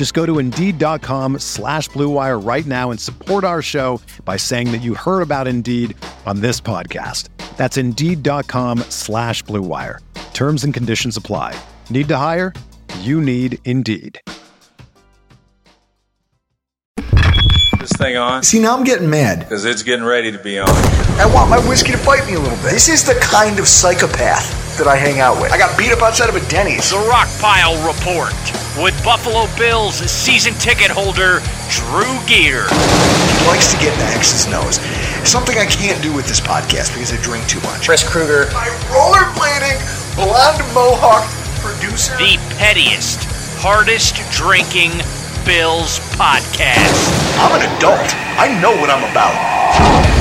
Just go to Indeed.com slash BlueWire right now and support our show by saying that you heard about Indeed on this podcast. That's Indeed.com slash BlueWire. Terms and conditions apply. Need to hire? You need Indeed. this thing on? See, now I'm getting mad. Because it's getting ready to be on. I want my whiskey to bite me a little bit. This is the kind of psychopath that I hang out with. I got beat up outside of a Denny's. The Rockpile Report with Buffalo Bills season ticket holder Drew Gear. He likes to get in the X's nose. Something I can't do with this podcast because I drink too much. Chris Kruger. My rollerblading, blonde mohawk producer. The pettiest, hardest drinking Bills podcast. I'm an adult. I know what I'm about.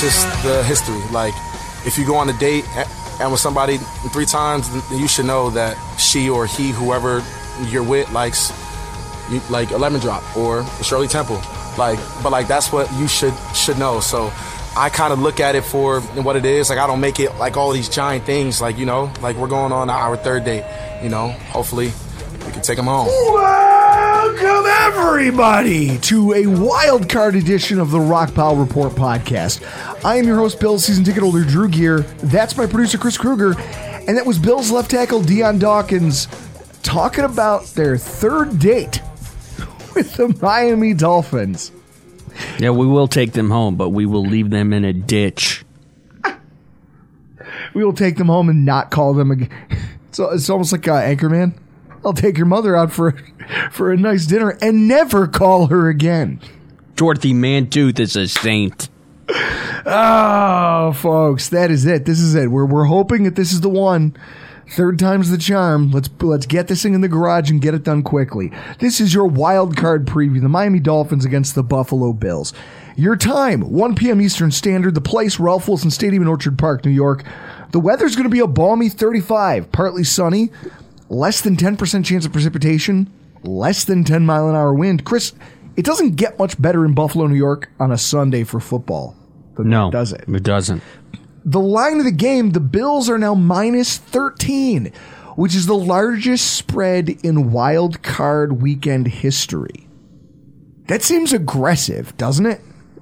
Just the history. Like, if you go on a date and with somebody three times, you should know that she or he, whoever you're with, likes like a lemon drop or Shirley Temple. Like, but like that's what you should should know. So I kind of look at it for what it is. Like I don't make it like all these giant things. Like you know, like we're going on our third date. You know, hopefully we can take them home. Welcome everybody to a wild card edition of the Rock Pile Report podcast. I am your host, Bill's season ticket holder Drew Gear. That's my producer Chris Kruger, and that was Bill's left tackle Dion Dawkins talking about their third date with the Miami Dolphins. Yeah, we will take them home, but we will leave them in a ditch. We will take them home and not call them again. So it's almost like uh, Anchorman. I'll take your mother out for for a nice dinner and never call her again. Dorothy Mantooth is a saint. Oh, folks, that is it. This is it. We're we're hoping that this is the one. Third time's the charm. Let's let's get this thing in the garage and get it done quickly. This is your wild card preview: the Miami Dolphins against the Buffalo Bills. Your time: 1 p.m. Eastern Standard. The place: Ralph Wilson Stadium in Orchard Park, New York. The weather's going to be a balmy 35, partly sunny, less than 10% chance of precipitation, less than 10 mile an hour wind. Chris, it doesn't get much better in Buffalo, New York on a Sunday for football. No, does it? It doesn't. The line of the game, the Bills are now minus 13, which is the largest spread in wild card weekend history. That seems aggressive, doesn't it?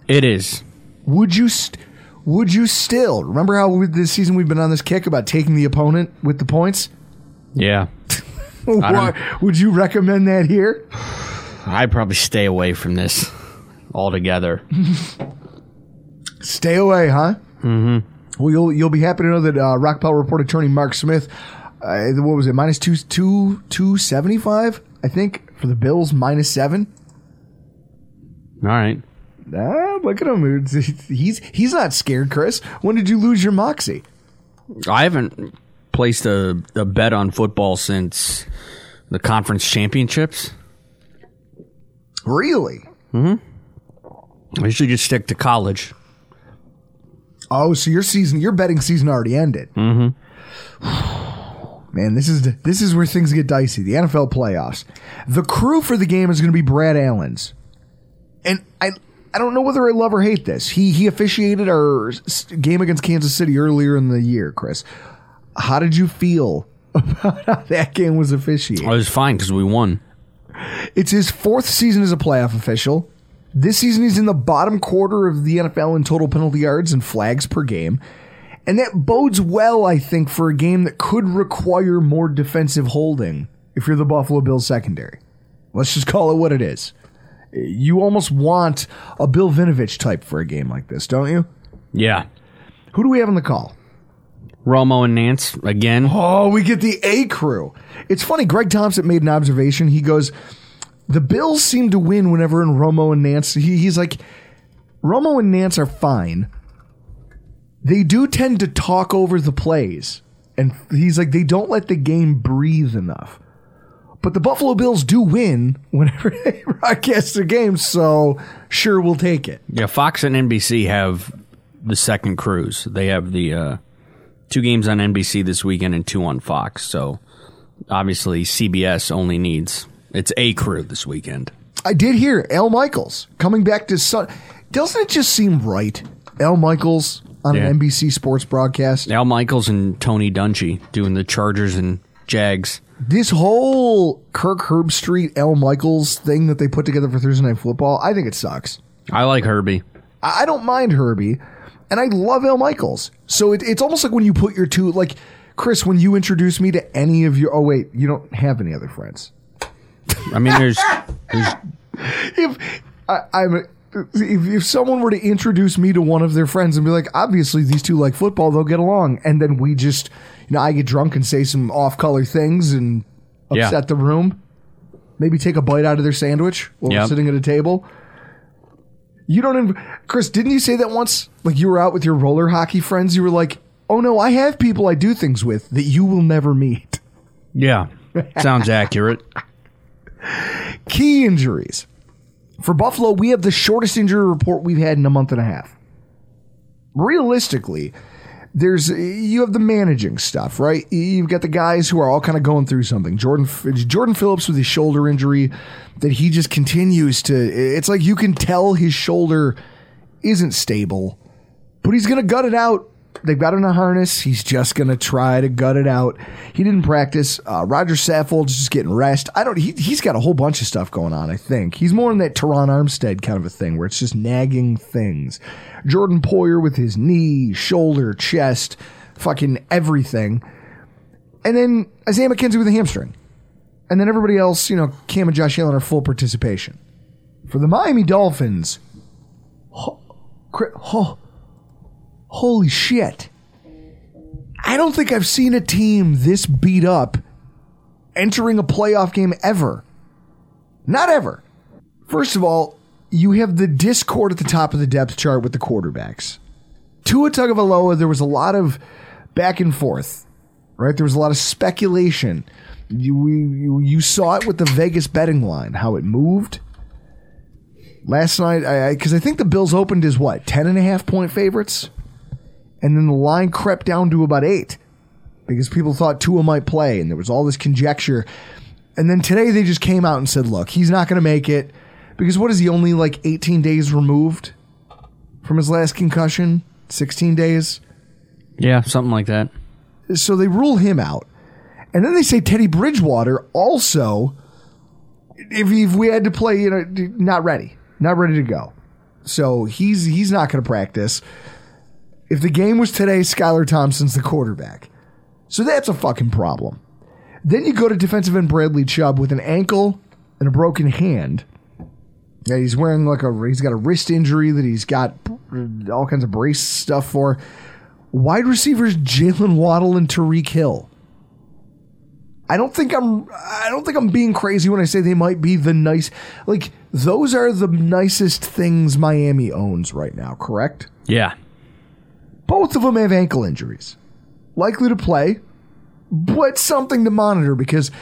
It is. Would you st- would you still remember how we, this season we've been on this kick about taking the opponent with the points? Yeah. What, would you recommend that here? I'd probably stay away from this altogether. Stay away, huh? Mm-hmm. Well, you'll you'll be happy to know that uh, Rock Pile Report attorney Mark Smith, uh, what was it, minus two two two seventy five, I think, for the Bills, minus seven. All right. Ah, look at him. He's he's not scared, Chris. When did you lose your moxie? I haven't placed a, a bet on football since the conference championships. Really? I usually just stick to college. Oh, so your season, your betting season already ended. Mm-hmm. Man, this is this is where things get dicey. The NFL playoffs. The crew for the game is going to be Brad Allen's, and I I don't know whether I love or hate this. He he officiated our game against Kansas City earlier in the year. Chris, how did you feel about how that game was officiated? Oh, I was fine because we won. It's his fourth season as a playoff official. This season, he's in the bottom quarter of the NFL in total penalty yards and flags per game. And that bodes well, I think, for a game that could require more defensive holding if you're the Buffalo Bills secondary. Let's just call it what it is. You almost want a Bill Vinovich type for a game like this, don't you? Yeah. Who do we have on the call? Romo and Nance again. Oh, we get the A crew. It's funny. Greg Thompson made an observation. He goes, "The Bills seem to win whenever in Romo and Nance." He, he's like, "Romo and Nance are fine. They do tend to talk over the plays, and he's like, they don't let the game breathe enough." But the Buffalo Bills do win whenever they broadcast their games, so sure, we'll take it. Yeah, Fox and NBC have the second crews. They have the uh, two games on NBC this weekend and two on Fox. So obviously CBS only needs it's a crew this weekend. I did hear Al Michaels coming back to Sun. Doesn't it just seem right? Al Michaels on Yeah. an NBC sports broadcast. Al Michaels and Tony Dungy doing the Chargers and Jags. This whole Kirk Herbstreit, Al Michaels thing that they put together for Thursday Night Football, I think it sucks. I like Herbie. I I don't mind Herbie, and I love Al Michaels. So it, it's almost like when you put your two, like Chris, when you introduce me to any of your. Oh wait, you don't have any other friends. I mean, there's, there's if I, I'm if, if someone were to introduce me to one of their friends and be like, obviously these two like football, they'll get along, and then we just, you know, I get drunk and say some off-color things and Yeah. upset the room, maybe take a bite out of their sandwich while we're sitting at a table. You don't, inv- Chris? Didn't you say that once? Like you were out with your roller hockey friends, you were like, "Oh no, I have people I do things with that you will never meet." yeah, sounds accurate. Key injuries. For Buffalo, we have the shortest injury report we've had in a month and a half. Realistically, there's you have the managing stuff, right? You've got the guys who are all kind of going through something. Jordan Jordan Phillips with his shoulder injury that he just continues to it's like you can tell his shoulder isn't stable, but he's going to gut it out. They've got him in a harness. He's just going to try to gut it out. He didn't practice. Uh, Rodger Saffold's just getting rest. I don't. He, he's got a whole bunch of stuff going on. I think he's more in that Terron Armstead kind of a thing where it's just nagging things. Jordan Poyer with his knee, shoulder, chest, fucking everything, and then Isaiah McKenzie with a hamstring, and then everybody else. You know, Cam and Josh Allen are full participation. For the Miami Dolphins, cri- ho- holy shit. I don't think I've seen a team this beat up entering a playoff game ever. Not ever. First of all, you have the discord at the top of the depth chart with the quarterbacks. Tua Tagovailoa, there was a lot of back and forth, right? There was a lot of speculation. You, you, you saw it with the Vegas betting line, how it moved. Last night, I because I, think the Bills opened as what ten and a half point favorites, and then the line crept down to about eight because people thought Tua might play, and there was all this conjecture. And then today they just came out and said, "Look, he's not going to make it because what is he only like 18 days removed from his last concussion? 16 days." Yeah, something like that. So they rule him out. And then they say Teddy Bridgewater also, if, if we had to play, you know, not ready, not ready to go. So he's he's not going to practice. If the game was today, Skylar Thompson's the quarterback. So that's a fucking problem. Then you go to defensive end Bradley Chubb with an ankle and a broken hand. Yeah, he's wearing like a he's got a wrist injury that he's got all kinds of brace stuff for. Wide receivers Jaylen Waddle and Tyreek Hill. I don't think I'm I don't think I'm being crazy when I say they might be the nice like those are the nicest things Miami owns right now, correct? Yeah. Both of them have ankle injuries. Likely to play, but something to monitor because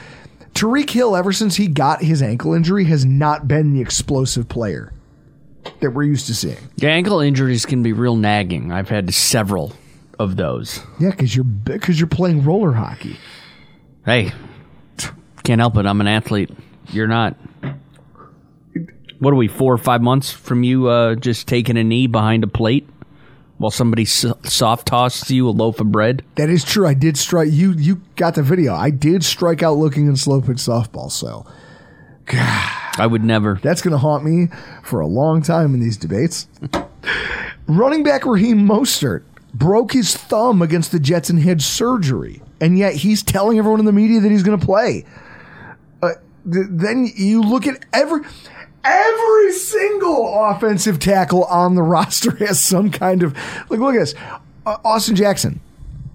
Tyreek Hill, ever since he got his ankle injury, has not been the explosive player that we're used to seeing. Yeah, ankle injuries can be real nagging. I've had several of those. Yeah, because you're because you're playing roller hockey. Hey, can't help it. I'm an athlete. You're not. What are we, four or five months from you uh, just taking a knee behind a plate while somebody soft tosses you a loaf of bread? That is true. I did strike you. You got the video. I did strike out looking in slow pitch softball. So I would never. that's going to haunt me for a long time in these debates. Running back Raheem Mostert broke his thumb against the Jets and had surgery, and yet he's telling everyone in the media that he's going to play. Uh, th- then you look at every every single offensive tackle on the roster has some kind of like. Look at this, uh, Austin Jackson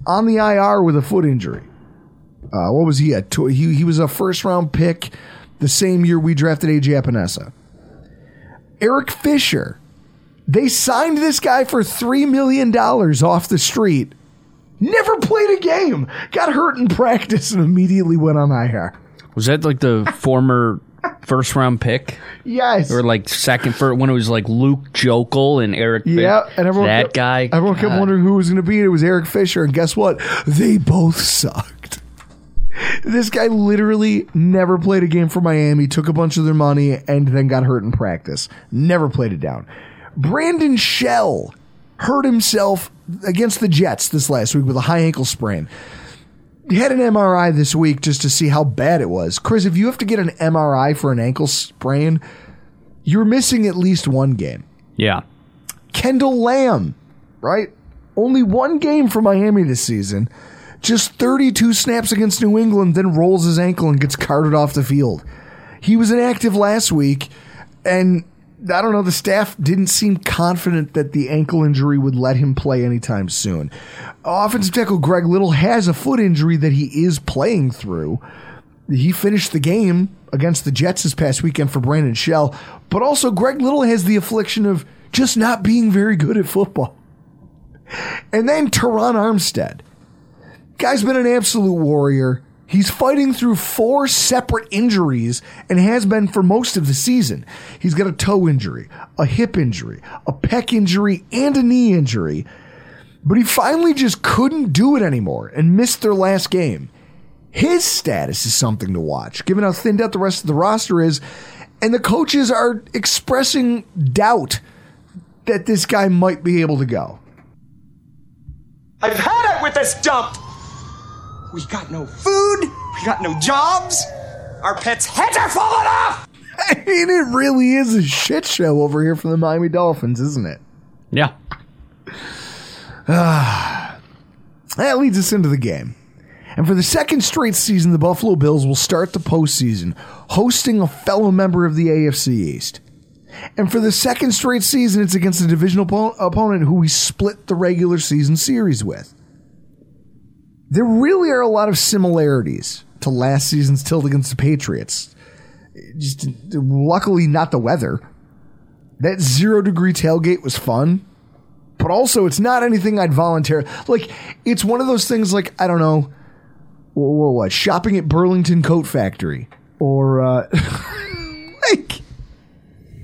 on the IR with a foot injury. Uh, what was he at? He he was a first round pick the same year we drafted AJ Epenesa. Eric Fisher. They signed this guy for $3 million off the street. Never played a game. Got hurt in practice and immediately went on IR. Was that like the former first round pick? Yes. Or like second for when it was like Luke Joeckel and Eric. Yeah, Fish? and everyone that kept, guy. Everyone kept God. wondering who was going to be. It was Eric Fisher, and guess what? They both sucked. This guy literally never played a game for Miami, took a bunch of their money, and then got hurt in practice. Never played it down. Brandon Shell hurt himself against the Jets this last week with a high ankle sprain. He had an MRI this week just to see how bad it was. Chris, if you have to get an MRI for an ankle sprain, you're missing at least one game. Yeah. Kendall Lamm, right? Only one game for Miami this season. Just 32 snaps against New England, then rolls his ankle and gets carted off the field. He was inactive last week, and I don't know, the staff didn't seem confident that the ankle injury would let him play anytime soon. Offensive tackle Greg Little has a foot injury that he is playing through. He finished the game against the Jets this past weekend for Brandon Shell, but also Greg Little has the affliction of just not being very good at football. And then Terron Armstead. Guy's been an absolute warrior. He's fighting through four separate injuries and has been for most of the season. He's got a toe injury, a hip injury, a pec injury, and a knee injury. But he finally just couldn't do it anymore and missed their last game. His status is something to watch, given how thinned out the rest of the roster is. And the coaches are expressing doubt that this guy might be able to go. I've had it with this dump. We got no food. We got no jobs. Our pets' heads are falling off. I mean, it really is a shit show over here for the Miami Dolphins, isn't it? Yeah. That leads us into the game. And for the second straight season, the Buffalo Bills will start the postseason hosting a fellow member of the AFC East. And for the second straight season, it's against a divisional oppo- opponent who we split the regular season series with. There really are a lot of similarities to last season's tilt against the Patriots. Just luckily, not the weather. That zero degree tailgate was fun, but also it's not anything I'd volunteer. Like it's one of those things. Like I don't know, what, what shopping at Burlington Coat Factory or uh, like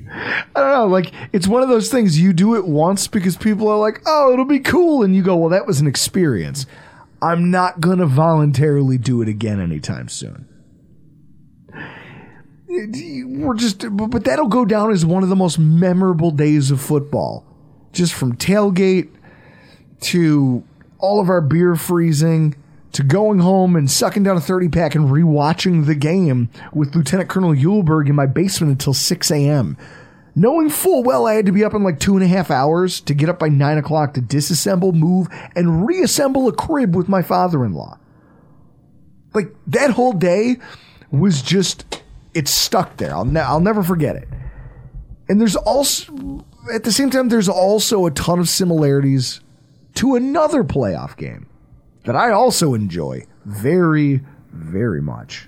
I don't know. Like it's one of those things you do it once because people are like, oh, it'll be cool, and you go, well, that was an experience. I'm not gonna voluntarily do it again anytime soon. We're just, but that'll go down as one of the most memorable days of football. Just from tailgate to all of our beer freezing to going home and sucking down a 30 pack and rewatching the game with Lieutenant Colonel Eulberg in my basement until 6 a.m. Knowing full well I had to be up in like two and a half hours to get up by nine o'clock to disassemble, move, and reassemble a crib with my father in law. Like that whole day was just, it's stuck there. I'll, ne- I'll never forget it. And there's also, at the same time, there's also a ton of similarities to another playoff game that I also enjoy very, very much.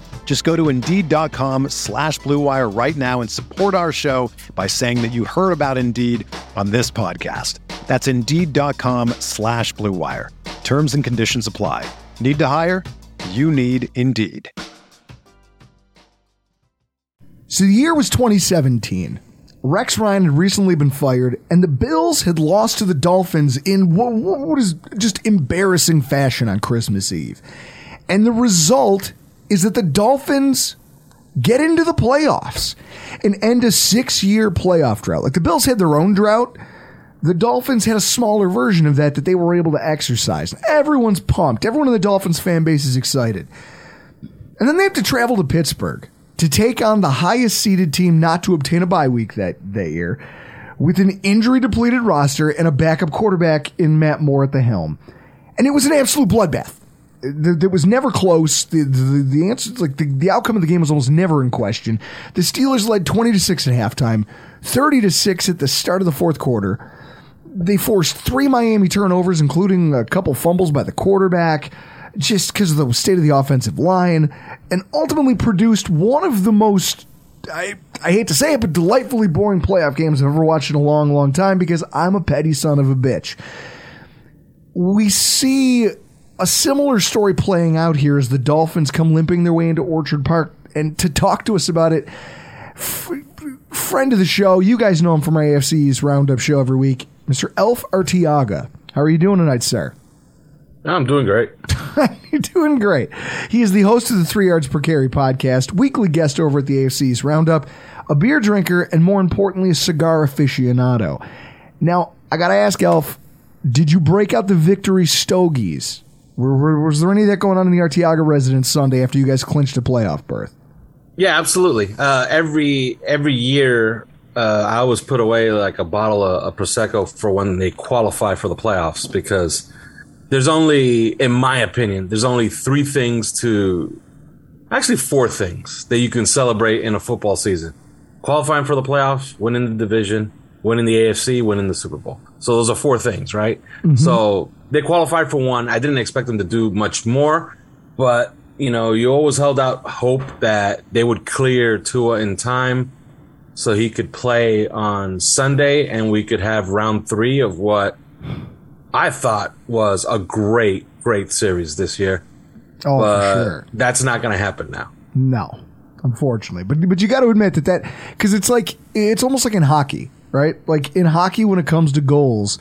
Just go to Indeed.com slash BlueWire right now and support our show by saying that you heard about Indeed on this podcast. That's Indeed.com slash BlueWire. Terms and conditions apply. Need to hire? You need Indeed. So the year was 2017. Rex Ryan had recently been fired, and the Bills had lost to the Dolphins in what, what is just embarrassing fashion on Christmas Eve. And the result is that the Dolphins get into the playoffs and end a six year playoff drought. Like the Bills had their own drought. The Dolphins had a smaller version of that that they were able to exercise. Everyone's pumped. Everyone in the Dolphins fan base is excited. And then they have to travel to Pittsburgh to take on the highest seeded team not to obtain a bye week that, that year with an injury depleted roster and a backup quarterback in Matt Moore at the helm. And it was an absolute bloodbath. It was never close. The, the, the answer, like the, the outcome of the game was almost never in question. The Steelers led 20 to 6 at halftime, 30 to 6 at the start of the fourth quarter. They forced three Miami turnovers, including a couple fumbles by the quarterback just because of the state of the offensive line, and ultimately produced one of the most I, I hate to say it, but delightfully boring playoff games I've ever watched in a long, long time because I'm a petty son of a bitch. We see a similar story playing out here as the Dolphins come limping their way into Orchard Park. And to talk to us about it, f- friend of the show, you guys know him from our AFC's Roundup show every week, Mr. Alf Arteaga. How are you doing tonight, sir? I'm doing great. You're doing great. He is the host of the Three Yards Per Carry podcast, weekly guest over at the AFC's Roundup, a beer drinker, and more importantly, a cigar aficionado. Now, I got to ask, Elf, did you break out the victory stogies? Was there any of that going on in the Arteaga residence Sunday after you guys clinched a playoff berth? Yeah, absolutely. Uh, every every year, uh, I always put away like a bottle of, of prosecco for when they qualify for the playoffs because there's only, in my opinion, there's only three things to, actually four things that you can celebrate in a football season: qualifying for the playoffs, winning the division, winning the AFC, winning the Super Bowl. So those are four things, right? Mm-hmm. So they qualified for one. I didn't expect them to do much more, but you know, you always held out hope that they would clear Tua in time so he could play on Sunday and we could have round three of what I thought was a great, great series this year. Oh, but for sure. That's not going to happen now. No, unfortunately. But but you got to admit that that because it's like it's almost like in hockey, right? Like in hockey, when it comes to goals,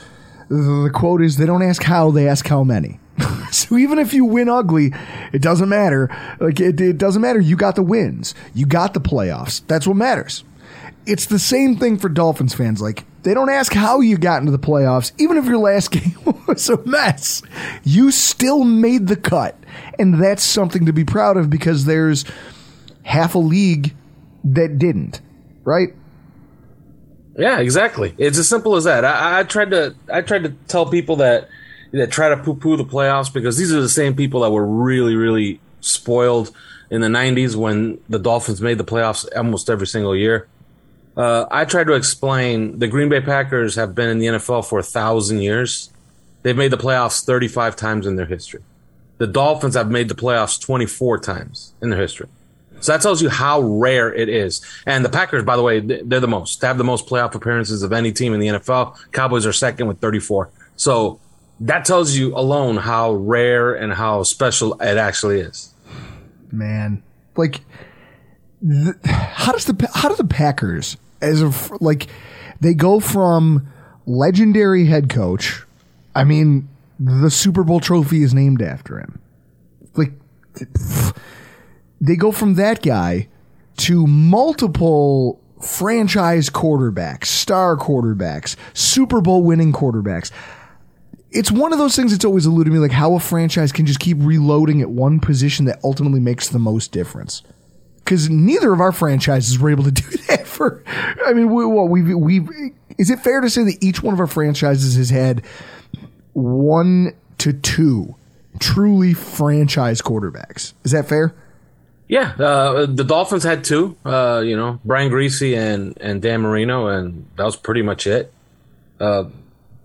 the, quote is they don't ask how, they ask how many. so even if you win ugly, it doesn't matter. Like it, it doesn't matter. You got the wins. You got the playoffs. That's what matters. It's the same thing for Dolphins fans. Like they don't ask how you got into the playoffs, even if your last game was a mess. You still made the cut. And that's something to be proud of because there's half a league that didn't, right? Yeah, exactly. It's as simple as that. I, I tried to I tried to tell people that that try to poo poo the playoffs because these are the same people that were really, really spoiled in the 90s when the Dolphins made the playoffs almost every single year. Uh, I tried to explain the Green Bay Packers have been in the NFL for a thousand years. They've made the playoffs 35 times in their history. The Dolphins have made the playoffs 24 times in their history. So that tells you how rare it is. And the Packers, by the way, they're the most. They have the most playoff appearances of any team in the NFL. Cowboys are second with 34. So that tells you alone how rare and how special it actually is. Man, like, how does the how do the Packers as of like they go from legendary head coach? I mean, the Super Bowl trophy is named after him. Like, they go from that guy to multiple franchise quarterbacks, star quarterbacks, Super Bowl winning quarterbacks it's one of those things that's always eluded me, like how a franchise can just keep reloading at one position that ultimately makes the most difference. Because neither of our franchises were able to do that for. I mean, we, what we've we've is it fair to say that each one of our franchises has had one to two truly franchise quarterbacks? Is that fair? Yeah, uh, the Dolphins had two. Uh, you know, Brian Griese and and Dan Marino, and that was pretty much it. Uh,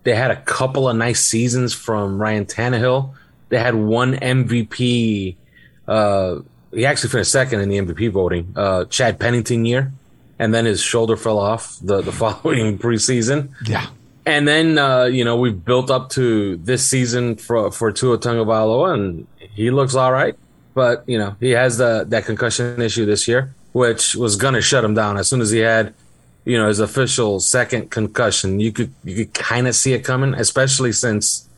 they had a couple of nice seasons from Ryan Tannehill. They had one MVP uh, he actually finished second in the MVP voting. Uh, Chad Pennington year, and then his shoulder fell off the the following preseason. Yeah. And then uh, you know we've built up to this season for for Tua Tagovailoa, and he looks all right. But you know he has the that concussion issue this year, which was gonna shut him down as soon as he had you know his official second concussion. You could you could kind of see it coming, especially since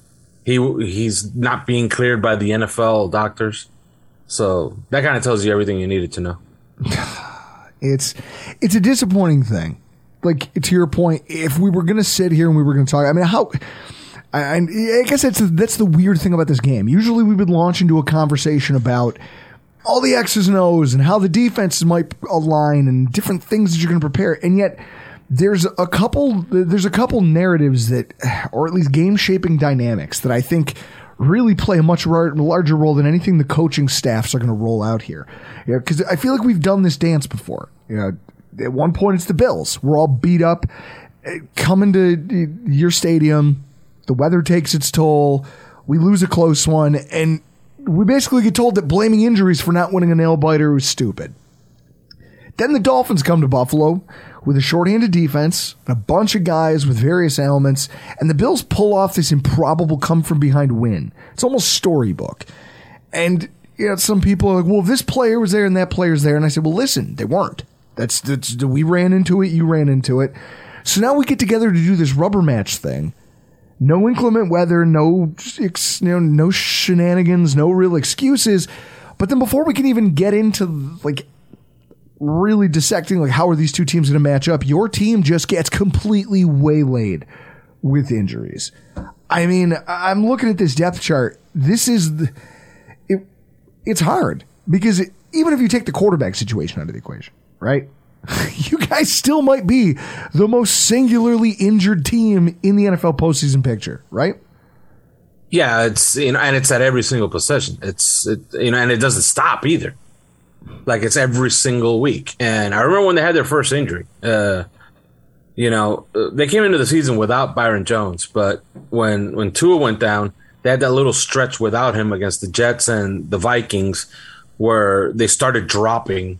he he's not being cleared by the NFL doctors. So that kind of tells you everything you needed to know. It's it's a disappointing thing. Like to your point, if we were going to sit here and we were going to talk, I mean, how? I, I guess that's that's the weird thing about this game. Usually, we would launch into a conversation about all the X's and O's and how the defenses might align and different things that you're going to prepare, and yet there's a couple there's a couple narratives that, or at least game shaping dynamics that I think really play a much larger role than anything the coaching staffs are going to roll out here. Because I feel like we've done this dance before. You know, at one point it's the Bills. We're all beat up, eh, coming to your stadium. The weather takes its toll. We lose a close one, and we basically get told that blaming injuries for not winning a nail biter is stupid. Then the Dolphins come to Buffalo with a shorthanded defense, and a bunch of guys with various ailments, and the Bills pull off this improbable come from behind win. It's almost storybook. And you know, some people are like, well, this player was there and that player's there. And I said, well, listen, they weren't. That's, that's, we ran into it. You ran into it. So now we get together to do this rubber match thing. No inclement weather, no, you know, no shenanigans, no real excuses. But then before we can even get into like really dissecting like how are these two teams going to match up, your team just gets completely waylaid with injuries. I mean, I'm looking at this depth chart. This is the, it. It's hard because it, even if you take the quarterback situation out of the equation, right? you guys still might be the most singularly injured team in the NFL postseason picture, right? Yeah, it's you know, and it's at every single possession. It's it, you know, and it doesn't stop either. Like it's every single week. And I remember when they had their first injury. Uh, you know, uh, they came into the season without Byron Jones, but when when Tua went down, they had that little stretch without him against the Jets and the Vikings, where they started dropping.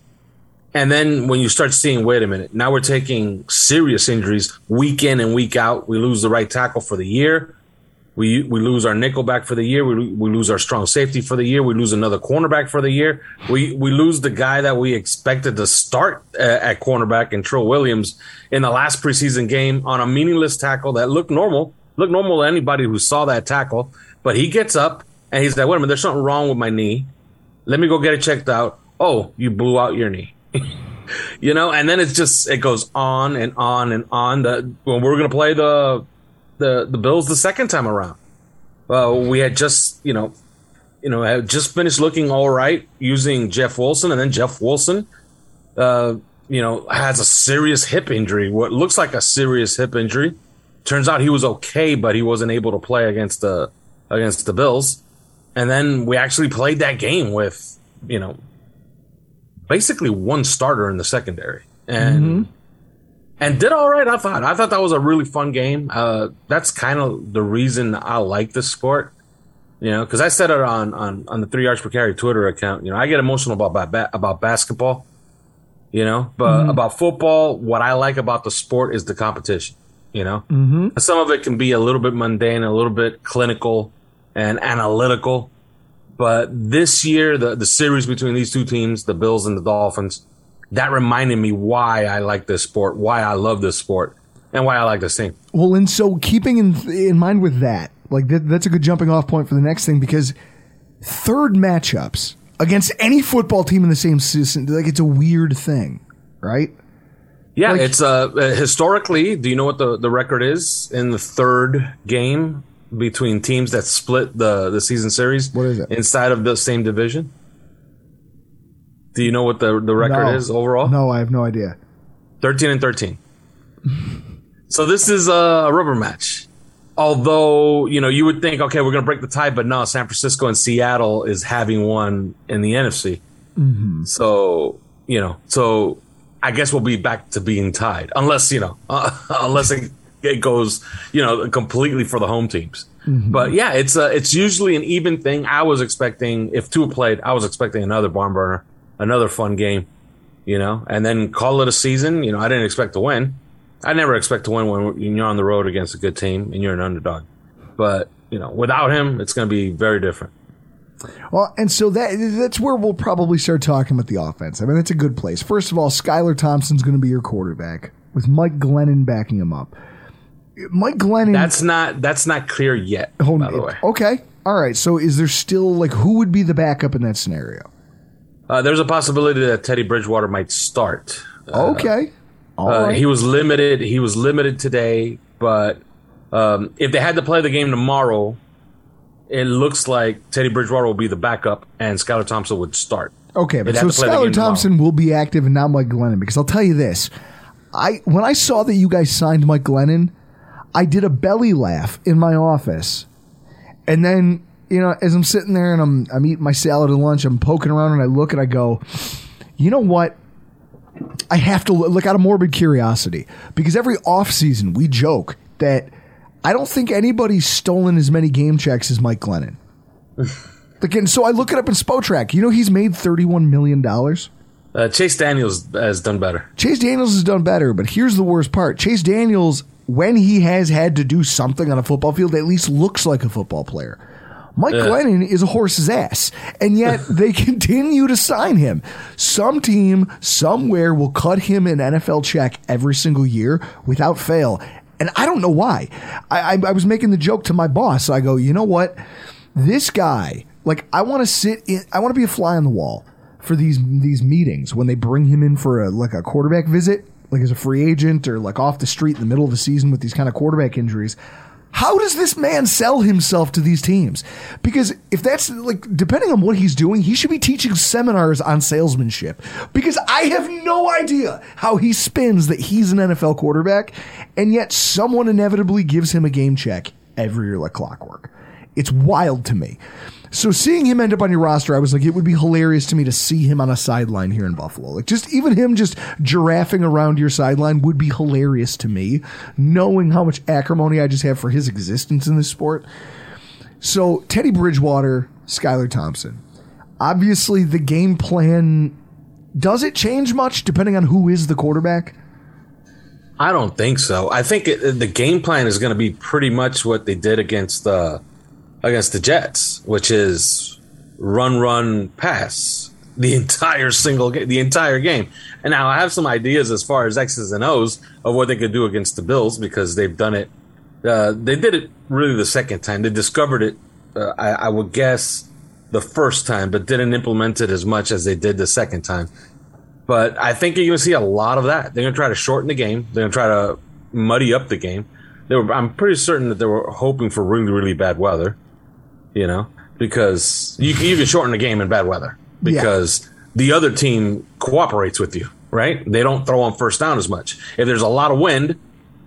And then when you start seeing, wait a minute, now we're taking serious injuries week in and week out. We lose the right tackle for the year. We we lose our nickelback for the year. We we lose our strong safety for the year. We lose another cornerback for the year. We we lose the guy that we expected to start uh, at cornerback and Trill Williams in the last preseason game on a meaningless tackle that looked normal, looked normal to anybody who saw that tackle. But he gets up and he's like, "Wait a minute, there's something wrong with my knee. Let me go get it checked out." Oh, you blew out your knee. You know, and then it's just it goes on and on and on. That when we're gonna play the the the Bills the second time around. We had just you know, you know, had just finished looking all right using Jeff Wilson, and then Jeff Wilson, uh, you know, has a serious hip injury. What looks like a serious hip injury. Turns out he was okay, but he wasn't able to play against the against the Bills. And then we actually played that game with you know, basically one starter in the secondary, and. Mm-hmm and did all right. I thought. I thought that was a really fun game. Uh, that's kind of the reason I like this sport. You know, because I said it on, on on the three yards per carry Twitter account. You know, I get emotional about ba- about basketball. You know, but mm-hmm. about football, what I like about the sport is the competition. You know, mm-hmm. some of it can be a little bit mundane, a little bit clinical and analytical. But this year, the the series between these two teams, the Bills and the Dolphins, that reminded me why I like this sport, why I love this sport, and why I like this team. Well, and so keeping in in mind with that, like that, that's a good jumping off point for the next thing because third matchups against any football team in the same season, like it's a weird thing, right? Yeah, like, it's uh historically. Do you know what the the record is in the third game between teams that split the the season series? What is it inside of the same division? Do you know what the the record no. is overall? No, I have no idea. Thirteen and thirteen. so this is a rubber match. Although you know you would think, okay, we're going to break the tie, but no, San Francisco and Seattle is having one in the NFC. Mm-hmm. So you know, so I guess we'll be back to being tied, unless you know, uh, unless it, it goes you know completely for the home teams. But yeah, it's uh, it's usually an even thing. I was expecting if Tua played, I was expecting another barn burner, another fun game, you know, and then call it a season. You know, I didn't expect to win. I never expect to win when you're on the road against a good team and you're an underdog. But you know, without him, it's going to be very different. Well, and so that that's where we'll probably start talking about the offense. I mean, that's a good place. First of all, Skylar Thompson's going to be your quarterback with Mike Glennon backing him up. Mike Glennon. That's not that's not clear yet. Hold by the way, Okay. All right. So is there still like who would be the backup in that scenario? uh, there's a possibility that Teddy Bridgewater might start. okay. All Uh, right. He was limited. He was limited today, but um, if they had to play the game tomorrow, it looks like Teddy Bridgewater will be the backup and Skylar Thompson would start. Okay, but so have to play the Skylar game tomorrow. Thompson will be active and not Mike Glennon because I'll tell you this. I when I saw that you guys signed Mike Glennon, I did a belly laugh in my office. And then, you know, as I'm sitting there and I'm I'm eating my salad at lunch, I'm poking around and I look and I go, "You know what? I have to look out of morbid curiosity because every offseason we joke that I don't think anybody's stolen as many game checks as Mike Glennon. like, and so I look it up in Spotrac. You know, he's made $31 million. Uh, Chase Daniels has done better. Chase Daniels has done better, but here's the worst part. Chase Daniels, when he has had to do something on a football field, at least looks like a football player. Mike Yeah. Glennon is a horse's ass, and yet they continue to sign him. Some team somewhere will cut him an NFL check every single year without fail, and I don't know why. I, I, I was making the joke to my boss. I go, you know what? This guy, like, I want to sit in. I want to be a fly on the wall for these these meetings when they bring him in for a like a quarterback visit, like as a free agent or like off the street in the middle of the season with these kind of quarterback injuries. How does this man sell himself to these teams? Because if that's like depending on what he's doing, he should be teaching seminars on salesmanship. Because I have no idea how he spins that he's an NFL quarterback, and yet someone inevitably gives him a game check every year like clockwork. It's wild to me. So seeing him end up on your roster, I was like, it would be hilarious to me to see him on a sideline here in Buffalo. Like just even him just giraffing around your sideline would be hilarious to me, knowing how much acrimony I just have for his existence in this sport. So Teddy Bridgewater, Skylar Thompson. Obviously, the game plan does it change much depending on who is the quarterback? I don't think so. I think it, the game plan is going to be pretty much what they did against the against the Jets, which is run, run, pass the entire single game, the entire game. And now I have some ideas as far as X's and O's of what they could do against the Bills because they've done it. Uh, they did it really the second time. They discovered it. Uh, I, I would guess the first time, but didn't implement it as much as they did the second time. But I think you're going to see a lot of that. They're going to try to shorten the game. They're going to try to muddy up the game. They were, I'm pretty certain that they were hoping for really, really bad weather. You know, because you can, you can shorten the game in bad weather because the other team cooperates with you, right? They don't throw on first down as much. If there's a lot of wind,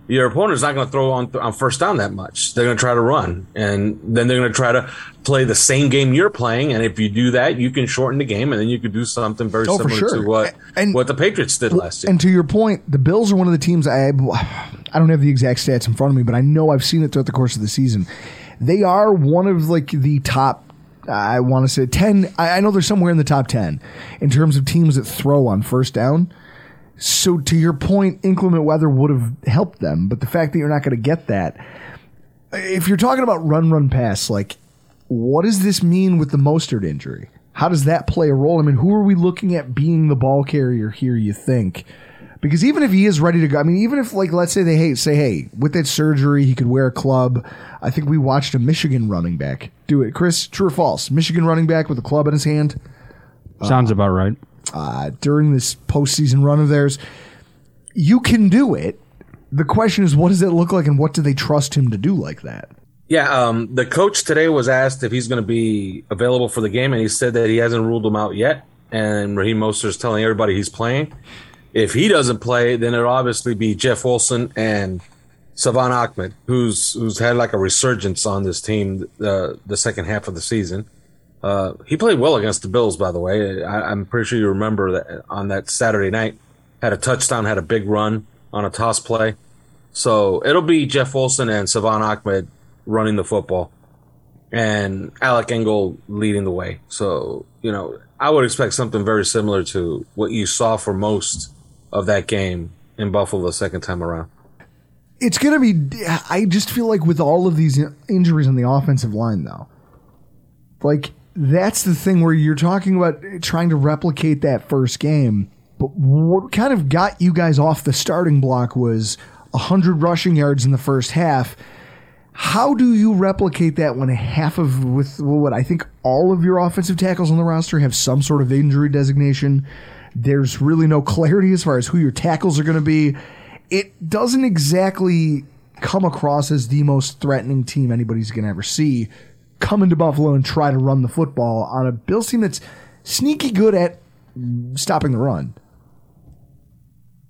your opponent's not going to throw on on first down that much. They're going to try to run, and then they're going to try to play the same game you're playing. And if you do that, you can shorten the game, and then you could do something very Oh, similar sure. to what And- what the Patriots did last year. And to your point, the Bills are one of the teams I I don't have the exact stats in front of me, but I know I've seen it throughout the course of the season. They are one of like the top. I want to say ten. I I know they're somewhere in the top ten in terms of teams that throw on first down. So to your point, inclement weather would have helped them, but the fact that you're not going to get that, if you're talking about run, run, pass, like what does this mean with the Mostert injury? How does that play a role? I mean, who are we looking at being the ball carrier here? You think? Because even if he is ready to go, I mean, even if like let's say they hey say hey with that surgery he could wear a club. I think we watched a Michigan running back do it. Chris, true or false? Michigan running back with a club in his hand Sounds about right. uh, during this postseason run of theirs. You can do it. The question is, what does it look like, and what do they trust him to do like that? Yeah, um, the coach today was asked if he's going to be available for the game, and he said that he hasn't ruled him out yet. And Raheem Mostert's telling everybody he's playing. If he doesn't play, then it'll obviously be Jeff Wilson and Salvon Ahmed, who's who's had like a resurgence on this team uh, the second half of the season. Uh, he played well against the Bills, by the way. I, I'm pretty sure you remember that on that Saturday night, had a touchdown, had a big run on a toss play. So it'll be Jeff Wilson and Salvon Ahmed running the football, and Alec Ingold leading the way. So you know, I would expect something very similar to what you saw for most of that game in Buffalo the second time around. It's going to be. I just feel like with all of these injuries on the offensive line, though, like that's the thing where you're talking about trying to replicate that first game. But what kind of got you guys off the starting block was 100 rushing yards in the first half. How do you replicate that when half of with what I think all of your offensive tackles on the roster have some sort of injury designation? There's really no clarity as far as who your tackles are going to be. It doesn't exactly come across as the most threatening team anybody's going to ever see come into Buffalo and try to run the football on a Bills team that's sneaky good at stopping the run.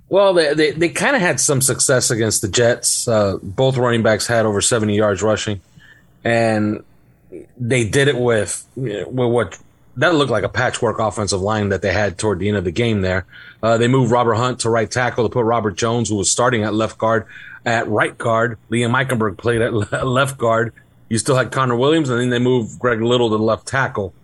Well, they they, they kind of had some success against the Jets. Uh, both running backs had over seventy yards rushing, and they did it with with what that looked like a patchwork offensive line that they had toward the end of the game. There, uh, they moved Robert Hunt to right tackle to put Robert Jones, who was starting at left guard, at right guard. Liam Eichenberg played at left guard. You still had Connor Williams, and then they moved Greg Little to left tackle.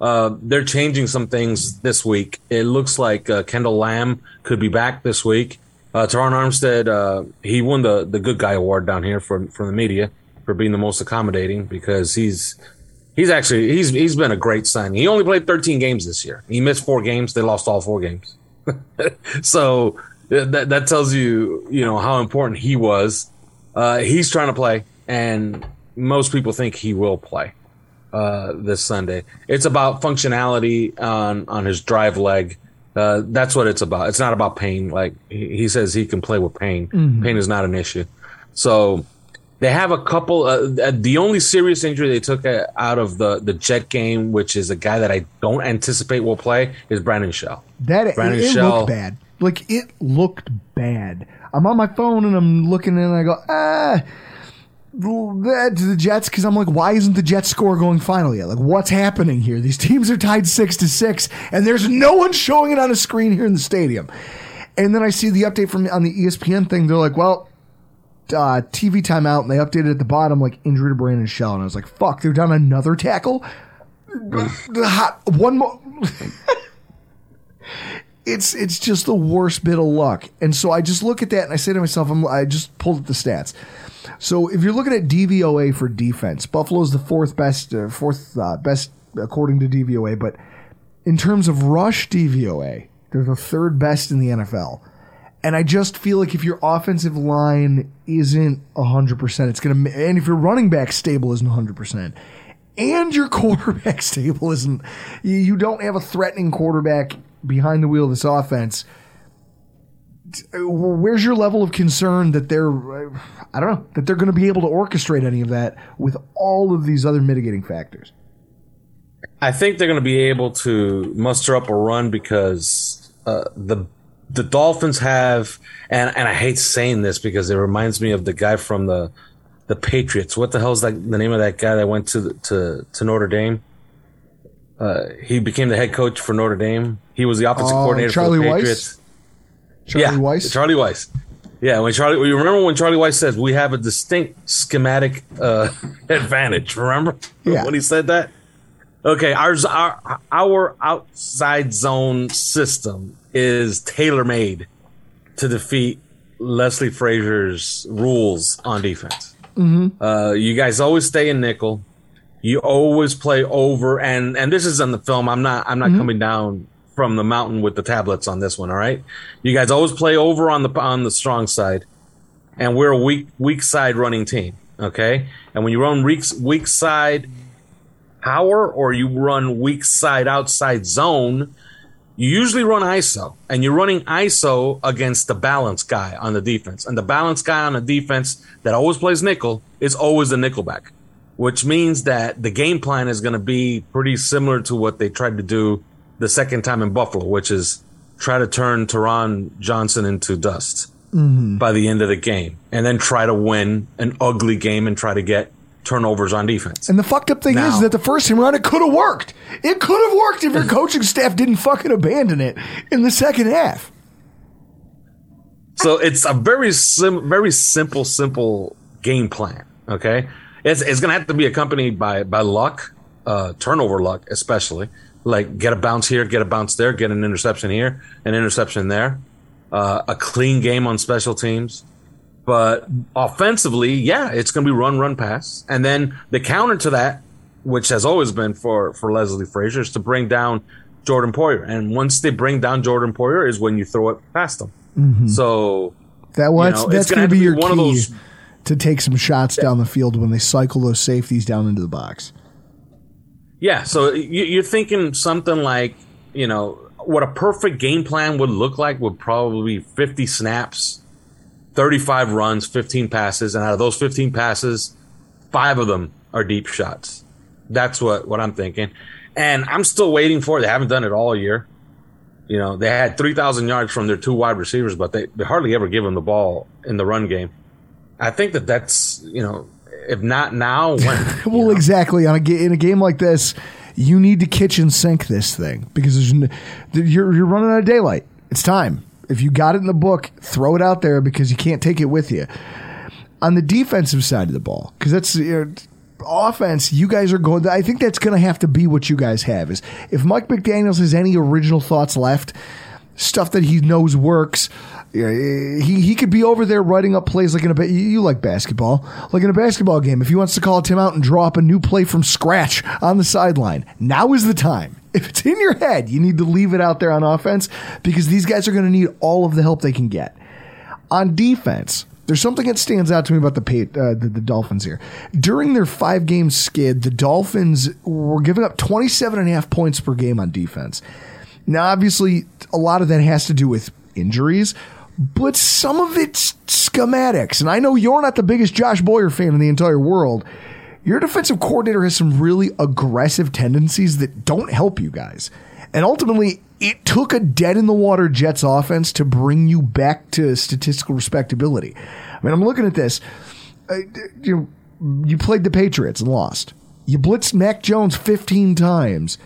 Uh, they're changing some things this week. It looks like uh, Kendall Lamm could be back this week. Uh, Terron Armstead, uh, he won the, the good guy award down here from from the media for being the most accommodating because he's he's actually he's he's been a great signing. He only played 13 games this year. He missed four games. They lost all four games. so that that tells you you know how important he was. Uh, he's trying to play, and most people think he will play uh, this Sunday. It's about functionality on on his drive leg. Uh, that's what it's about. It's not about pain. Like he, he says, he can play with pain. Mhm. Pain is not an issue. So they have a couple. Uh, uh, the only serious injury they took uh, out of the the Jet game, which is a guy that I don't anticipate will play, is Brandon Shell. That it, Brandon it Shell- looked bad. Like it looked bad. I'm on my phone and I'm looking and I go ah. That's the Jets because I'm like, why isn't the Jets score going final yet? Like, what's happening here? These teams are tied six to six, and there's no one showing it on a screen here in the stadium. And then I see the update from on the ESPN thing. They're like, well, uh, TV timeout, and they updated at the bottom like injury to Brandon Shell, and I was like, fuck, they're down another tackle. One more. it's it's just the worst bit of luck. And so I just look at that and I say to myself, I'm, I just pulled up the stats. So if you're looking at DVOA for defense, Buffalo's the fourth best, uh, fourth uh, best according to DVOA. But in terms of rush DVOA, they're the third best in the NFL. And I just feel like if your offensive line isn't 100%, it's going to, and if your running back stable isn't 100%, and your quarterback stable isn't, you- don't have a threatening quarterback behind the wheel of this offense. Where's your level of concern that they're, I don't know, that they're going to be able to orchestrate any of that with all of these other mitigating factors? I think they're going to be able to muster up a run because uh, the the Dolphins have, and and I hate saying this because it reminds me of the guy from the the Patriots. What the hell's that? The name of that guy that went to the- to to Notre Dame. Uh, he became the head coach for Notre Dame. He was the offensive Oh, coordinator Charlie for the Weis? Patriots. Charlie yeah, Weis? Charlie Weis. Yeah, when Charlie, you remember when Charlie Weis says we have a distinct schematic uh, advantage. Remember Yeah. when he said that? Okay, ours, our our outside zone system is tailor made to defeat Leslie Frazier's rules on defense. Mm-hmm. Uh, you guys always stay in nickel. You always play over, and and this is on the film. I'm not I'm not Mhm. coming down from the mountain with the tablets on this one. All right, you guys always play over on the on the strong side, and we're a weak weak side running team. Okay, and when you run weak weak side power or you run weak side outside zone, you usually run ISO, and you're running ISO against the balance guy on the defense. And the balance guy on the defense that always plays nickel is always the nickelback, which means that the game plan is going to be pretty similar to what they tried to do the second time in Buffalo, which is try to turn Taron Johnson into dust Mhm. by the end of the game, and then try to win an ugly game and try to get turnovers on defense. And the fucked up thing is that the first time around, it could have worked. It could have worked if your coaching staff didn't fucking abandon it in the second half. So it's a very sim- very simple, simple game plan. Okay, it's it's going to have to be accompanied by by luck, uh, turnover luck, especially. Like get a bounce here, get a bounce there, get an interception here, an interception there, uh, a clean game on special teams. But offensively, yeah, it's going to be run, run, pass, and then the counter to that, which has always been for for Leslie Frazier, is to bring down Jordan Poyer. And once they bring down Jordan Poyer, is when you throw it past them. Mhm. So That well, you that's, know, that's going be your one of key those to take some shots down the field when they cycle those safeties down into the box. Yeah, so you- you're thinking something like, you know, what a perfect game plan would look like would probably be 50 snaps, 35 runs, 15 passes, and out of those 15 passes, five of them are deep shots. That's what, what I'm thinking. And I'm still waiting for it. They haven't done it all year. You know, they had 3,000 yards from their two wide receivers, but they, they hardly ever give them the ball in the run game. I think that that's, you know, if not now, when? well, exactly. On a in a game like this, you need to kitchen sink this thing because there's you're you're running out of daylight. It's time. If you got it in the book, throw it out there because you can't take it with you. On the defensive side of the ball, because that's you know, offense, you guys are going. I think that's going to have to be what you guys have. Is if Mike McDaniel's has any original thoughts left, stuff that he knows works. He he could be over there writing up plays like in a you you like basketball like in a basketball game. If he wants to call a timeout and draw up a new play from scratch on the sideline, now is the time. If it's in your head, you need to leave it out there on offense because these guys are going to need all of the help they can get. On defense, there's something that stands out to me about the uh, the, the Dolphins here. During their five game skid, the Dolphins were giving up 27 and a half points per game on defense. Now, obviously, a lot of that has to do with injuries, but some of it's schematics. And I know you're not the biggest Josh Boyer fan in the entire world. Your defensive coordinator has some really aggressive tendencies that don't help you guys. And ultimately, it took a dead in the water Jets offense to bring you back to statistical respectability. I mean, I'm looking at this. Uh, you played the Patriots and lost. You blitzed Mac Jones 15 times,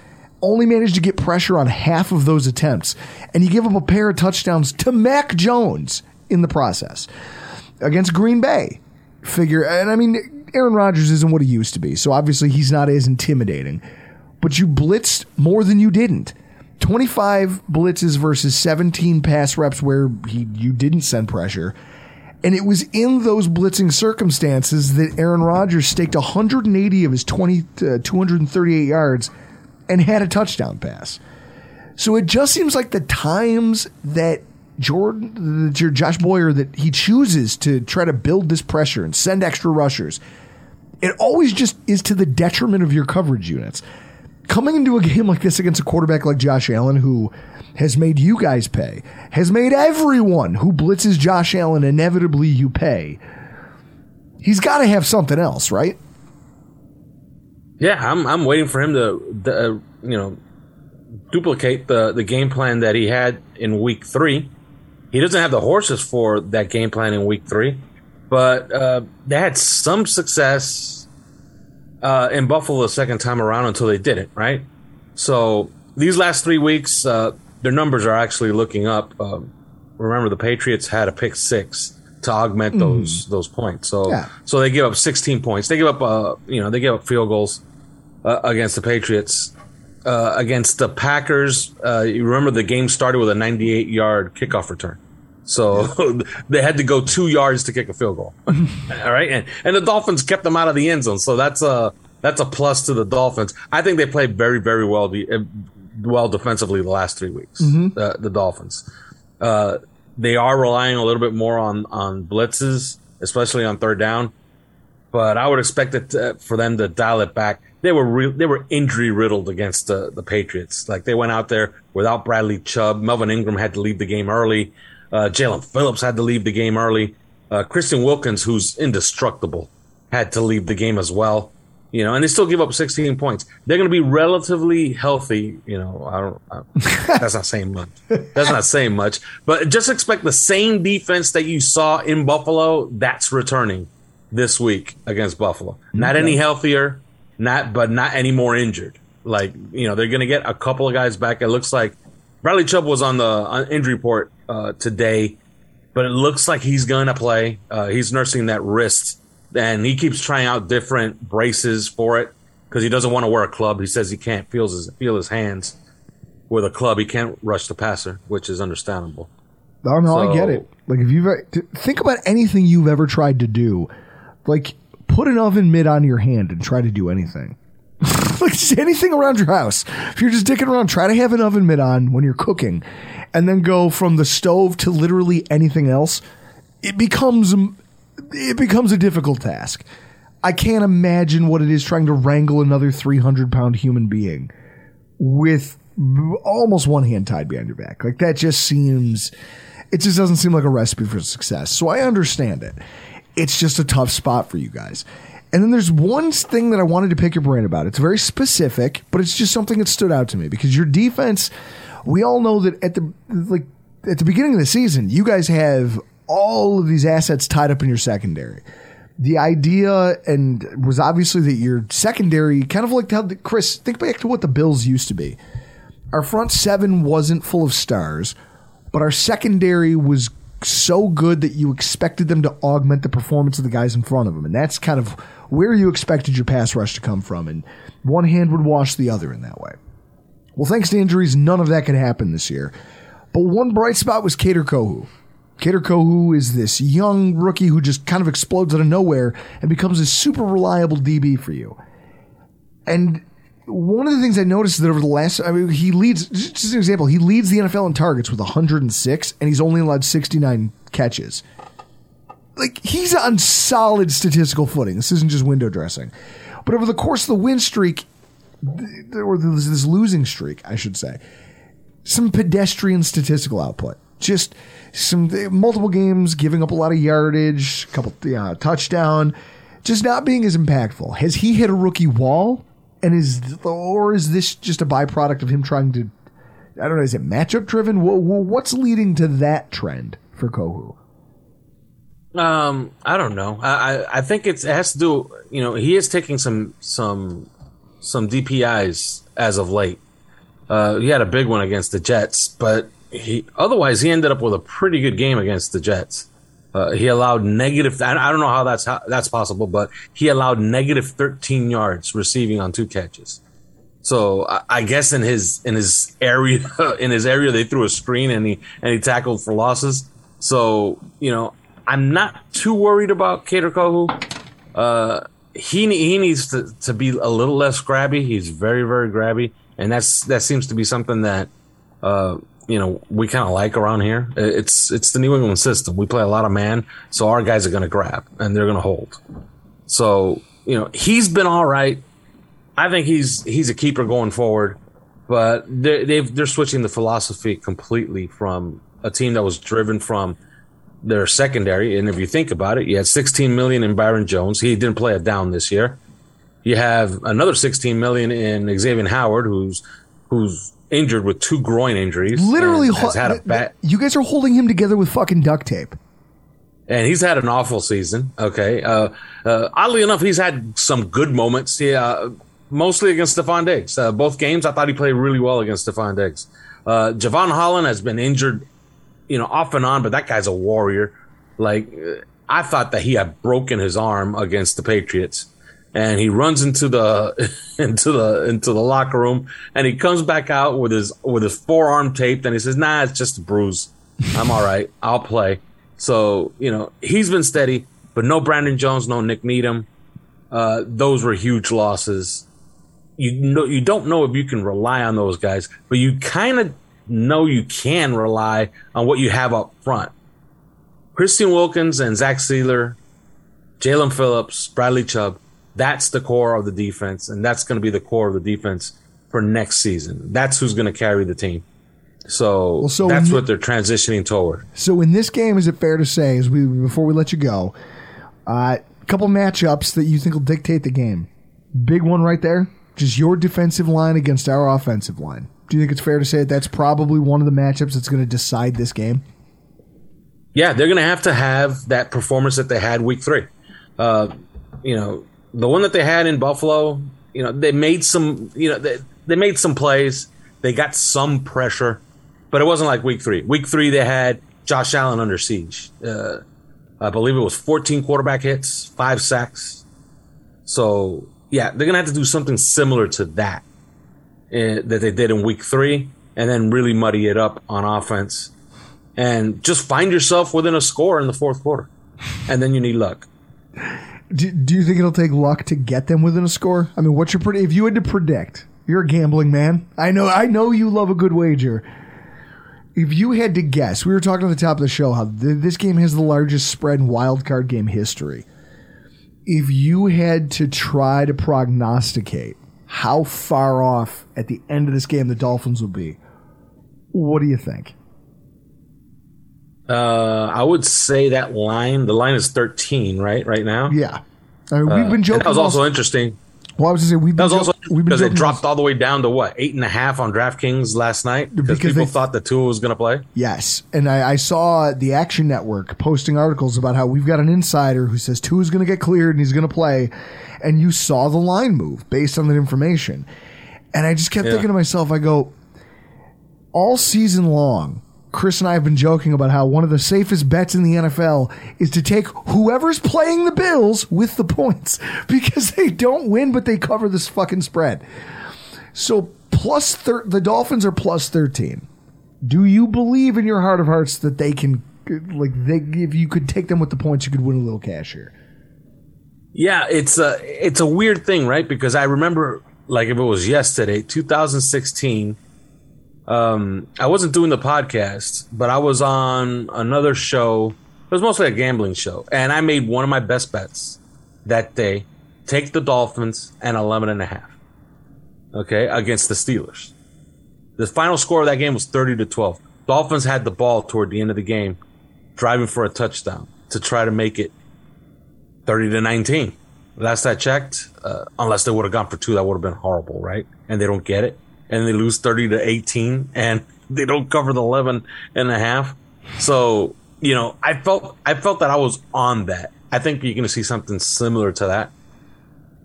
only managed to get pressure on half of those attempts, and you give up a pair of touchdowns to Mac Jones in the process against Green Bay. Figure, and I mean, Aaron Rodgers isn't what he used to be, so obviously he's not as intimidating. But you blitzed more than you didn't. 25 blitzes versus 17 pass reps where he, you didn't send pressure. And it was in those blitzing circumstances that Aaron Rodgers staked 180 of his 20, uh, 238 yards and had a touchdown pass. So it just seems like the times that Jordan, your Josh Boyer, that he chooses to try to build this pressure and send extra rushers, it always just is to the detriment of your coverage units. Coming into a game like this against a quarterback like Josh Allen, who has made you guys pay, has made everyone who blitzes Josh Allen inevitably you pay. He's got to have something else, right? Yeah, I'm I'm waiting for him to, uh, you know, duplicate the the game plan that he had in week three. He doesn't have the horses for that game plan in week three, but uh, they had some success uh, in Buffalo the second time around until they didn't. Right. So these last three weeks, uh, their numbers are actually looking up. Um, remember, the Patriots had a pick six to augment Mhm. those those points. So Yeah. so they give up 16 points. They give up uh you know they give up field goals uh, against the Patriots. Uh, against the Packers, uh, you remember the game started with a 98 yard kickoff return. So they had to go two yards to kick a field goal. All right, and and the Dolphins kept them out of the end zone, so that's a that's a plus to the Dolphins. I think they played very very well uh, well defensively the last three weeks. Mhm. Uh, the Dolphins, uh, they are relying a little bit more on on blitzes, especially on third down. But I would expect it to, for them to dial it back. They were re- they were injury riddled against the the Patriots. Like they went out there without Bradley Chubb. Melvin Ingram had to leave the game early. Uh, Jaelan Phillips had to leave the game early. Uh, Christian Wilkins, who's indestructible, had to leave the game as well. You know, and they still give up 16 points. They're going to be relatively healthy. You know, I don't. I, that's not saying much. That's not saying much. But just expect the same defense that you saw in Buffalo. That's returning this week against Buffalo. Not Okay. any healthier, not but not any more injured. Like you know, they're going to get a couple of guys back. It looks like Bradley Chubb was on the uh, injury report uh, today, but it looks like he's going to play. Uh, he's nursing that wrist and he keeps trying out different braces for it because he doesn't want to wear a club. He says he can't feel his feel his hands with a club. He can't rush the passer, which is understandable. Oh no, I get it. Like if you've think about anything you've ever tried to do, like put an oven mitt on your hand and try to do anything. like just anything around your house. If you're just dicking around, try to have an oven mitt on when you're cooking, and then go from the stove to literally anything else. It becomes it becomes a difficult task. I can't imagine what it is trying to wrangle another 300 pound human being with almost one hand tied behind your back. Like that just seems, it just doesn't seem like a recipe for success. So I understand it. It's just a tough spot for you guys. And then there's one thing that I wanted to pick your brain about. It's very specific, but it's just something that stood out to me because your defense, we all know that at the like at the beginning of the season, you guys have all of these assets tied up in your secondary the idea and was obviously that your secondary kind of like how the, Chris think back to what the Bills used to be. Our front seven wasn't full of stars, but our secondary was so good that you expected them to augment the performance of the guys in front of them, and that's kind of where you expected your pass rush to come from. And one hand would wash the other in that way. Well, thanks to injuries, none of that could happen this year. But one bright spot was Kader Kohou. Kader Kohou is this young rookie who just kind of explodes out of nowhere and becomes a super reliable DB for you. And one of the things I noticed that over the last, I mean, he leads, just an example, he leads the NFL in targets with 106, and he's only allowed 69 catches. Like, he's on solid statistical footing. This isn't just window dressing. But over the course of the win streak, or this, losing streak, I should say, some pedestrian statistical output. Just some multiple games giving up a lot of yardage, a couple uh, touchdown, just not being as impactful. Has he hit a rookie wall? And is or is this just a byproduct of him trying to? I don't know. Is it matchup driven? Wha- wha- What's leading to that trend for Kohou? Um, I don't know. I, I I think it's, it has to do. You know, he is taking some some some DPIs as of late. Uh, he had a big one against the Jets, but he otherwise he ended up with a pretty good game against the Jets. Uh, he allowed negative. I don't know how that's how that's possible, but he allowed negative 13 yards receiving on two catches. So I, I guess in his in his area in his area they threw a screen and he and he tackled for losses. So you know I'm not too worried about Kader Kohou. Uh, he he needs to, to be a little less grabby. He's very very grabby, and that's that seems to be something that uh, you know we kind of like around here. It's it's the New England system. We play a lot of man, so our guys are going to grab and they're going to hold. So you know he's been all right. I think he's he's a keeper going forward, but they're, they've they're switching the philosophy completely from a team that was driven from their secondary. And if you think about it, you had 16 million in Byron Jones. He didn't play it down this year. You have another 16 million in Xavier Howard, who's who's injured with two groin injuries. Literally, has ho- had a th- you guys are holding him together with fucking duct tape. and he's had an awful season. Okay, uh, uh, oddly enough, he's had some good moments. Yeah, mostly against Stefon Diggs. Uh, both games, I thought he played really well against Stefon Diggs. Uh, Jevon Holland has been injured, you know, off and on, but that guy's a warrior. Like uh, I thought that he had broken his arm against the Patriots. And he runs into the into the into the locker room, and he comes back out with his with his forearm taped, and he says, "Nah, it's just a bruise. I'm all right. I'll play." So you know he's been steady, but no Brandon Jones, no Nik Needham. Uh, those were huge losses. You know, you don't know if you can rely on those guys, but you kind of know you can rely on what you have up front. Christian Wilkins and Zach Sieler, Jaelan Phillips, Bradley Chubb. That's the core of the defense, and that's going to be the core of the defense for next season. That's who's going to carry the team. So, Well, so that's what they're transitioning toward. So in this game, is it fair to say, as we before we let you go, a uh, couple matchups that you think will dictate the game? Big one right there, just your defensive line against our offensive line. Do you think it's fair to say that that's probably one of the matchups that's going to decide this game? Yeah, they're going to have to have that performance that they had week three. Uh, you know, the one that they had in Buffalo, you know, they made some, you know, they, they made some plays. They got some pressure, but it wasn't like week three. Week three, they had Josh Allen under siege. Uh, I believe it was 14 quarterback hits, five sacks. So yeah, they're gonna have to do something similar to that eh, that they did in week three, and then really muddy it up on offense, and just find yourself within a score in the fourth quarter, and then you need luck. Do, do you think it'll take luck to get them within a score? I mean, what's your predict? If you had to predict, you're a gambling man. I know. I know you love a good wager. If you had to guess, we were talking at the top of the show how th- this game has the largest spread in wild card game history. If you had to try to prognosticate how far off at the end of this game the Dolphins will be, what do you think? Uh, I would say that line. The line is 13, right? Right now. Yeah, I mean, we've Uh, been joking. and That was also interesting. Well, I was going to say we've That been was jo- also we've been because it dropped all the way down to what eight and a half on DraftKings last night because people they- thought the Tua was going to play. Yes, and I, I saw the Action Network posting articles about how we've got an insider who says Tua is going to get cleared and he's going to play, and you saw the line move based on that information, and I just kept Yeah. thinking to myself, I go, all season long, Chris and I have been joking about how one of the safest bets in the NFL is to take whoever's playing the Bills with the points because they don't win, but they cover this fucking spread. So plus thir- the Dolphins are plus thirteen. Do you believe in your heart of hearts that they can, like, they if you could take them with the points, you could win a little cash here? Yeah, it's a it's a weird thing, right? Because I remember, like, if it was yesterday, 2016. Um, I wasn't doing the podcast, but I was on another show. It was mostly a gambling show, and I made one of my best bets that day: take the Dolphins and 11 and a half. Okay, against the Steelers. The final score of that game was 30 to 12. Dolphins had the ball toward the end of the game, driving for a touchdown to try to make it 30 to 19. Last I checked, uh, unless they would have gone for two, that would have been horrible, right? And they don't get it. And they lose 30 to 18 and they don't cover the 11 and a half. So, you know, I felt, I felt that I was on that. I think you're going to see something similar to that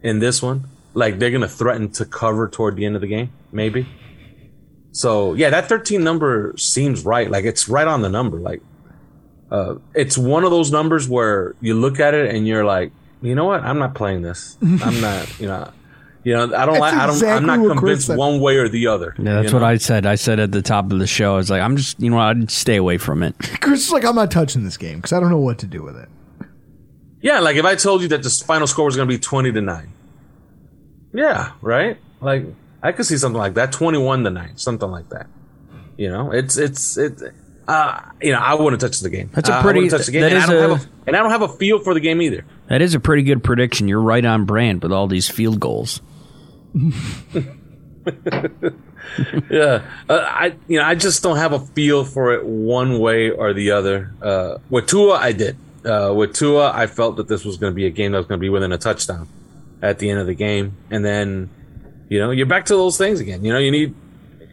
in this one. Like they're going to threaten to cover toward the end of the game, maybe. So yeah, that 13 number seems right. Like it's right on the number. Like, uh, it's one of those numbers where you look at it and you're like, you know what? I'm not playing this. I'm not, you know, you know, I don't That's like, I don't, I'm not what Chris convinced one way or the other. Yeah, that's you what know? I said. I said at the top of the show, I was like, I'm just, you know, I'd stay away from it. Chris is like, I'm not touching this game because I don't know what to do with it. Yeah, like if I told you that the final score was going to be 20 to 9. Yeah, right? Like I could see something like that, 21 to 9, something like that. You know, it's it's it uh you know, I wouldn't touch the game. That's a Uh, I pretty- wouldn't touch the game. that And I don't a- have a and I don't have a feel for the game either. That is a pretty good prediction. You're right on brand with all these field goals. yeah, uh, I you know I just don't have a feel for it one way or the other. Uh, with Tua, I did. Uh, with Tua, I felt that this was going to be a game that was going to be within a touchdown at the end of the game, and then you know you're back to those things again. You know you need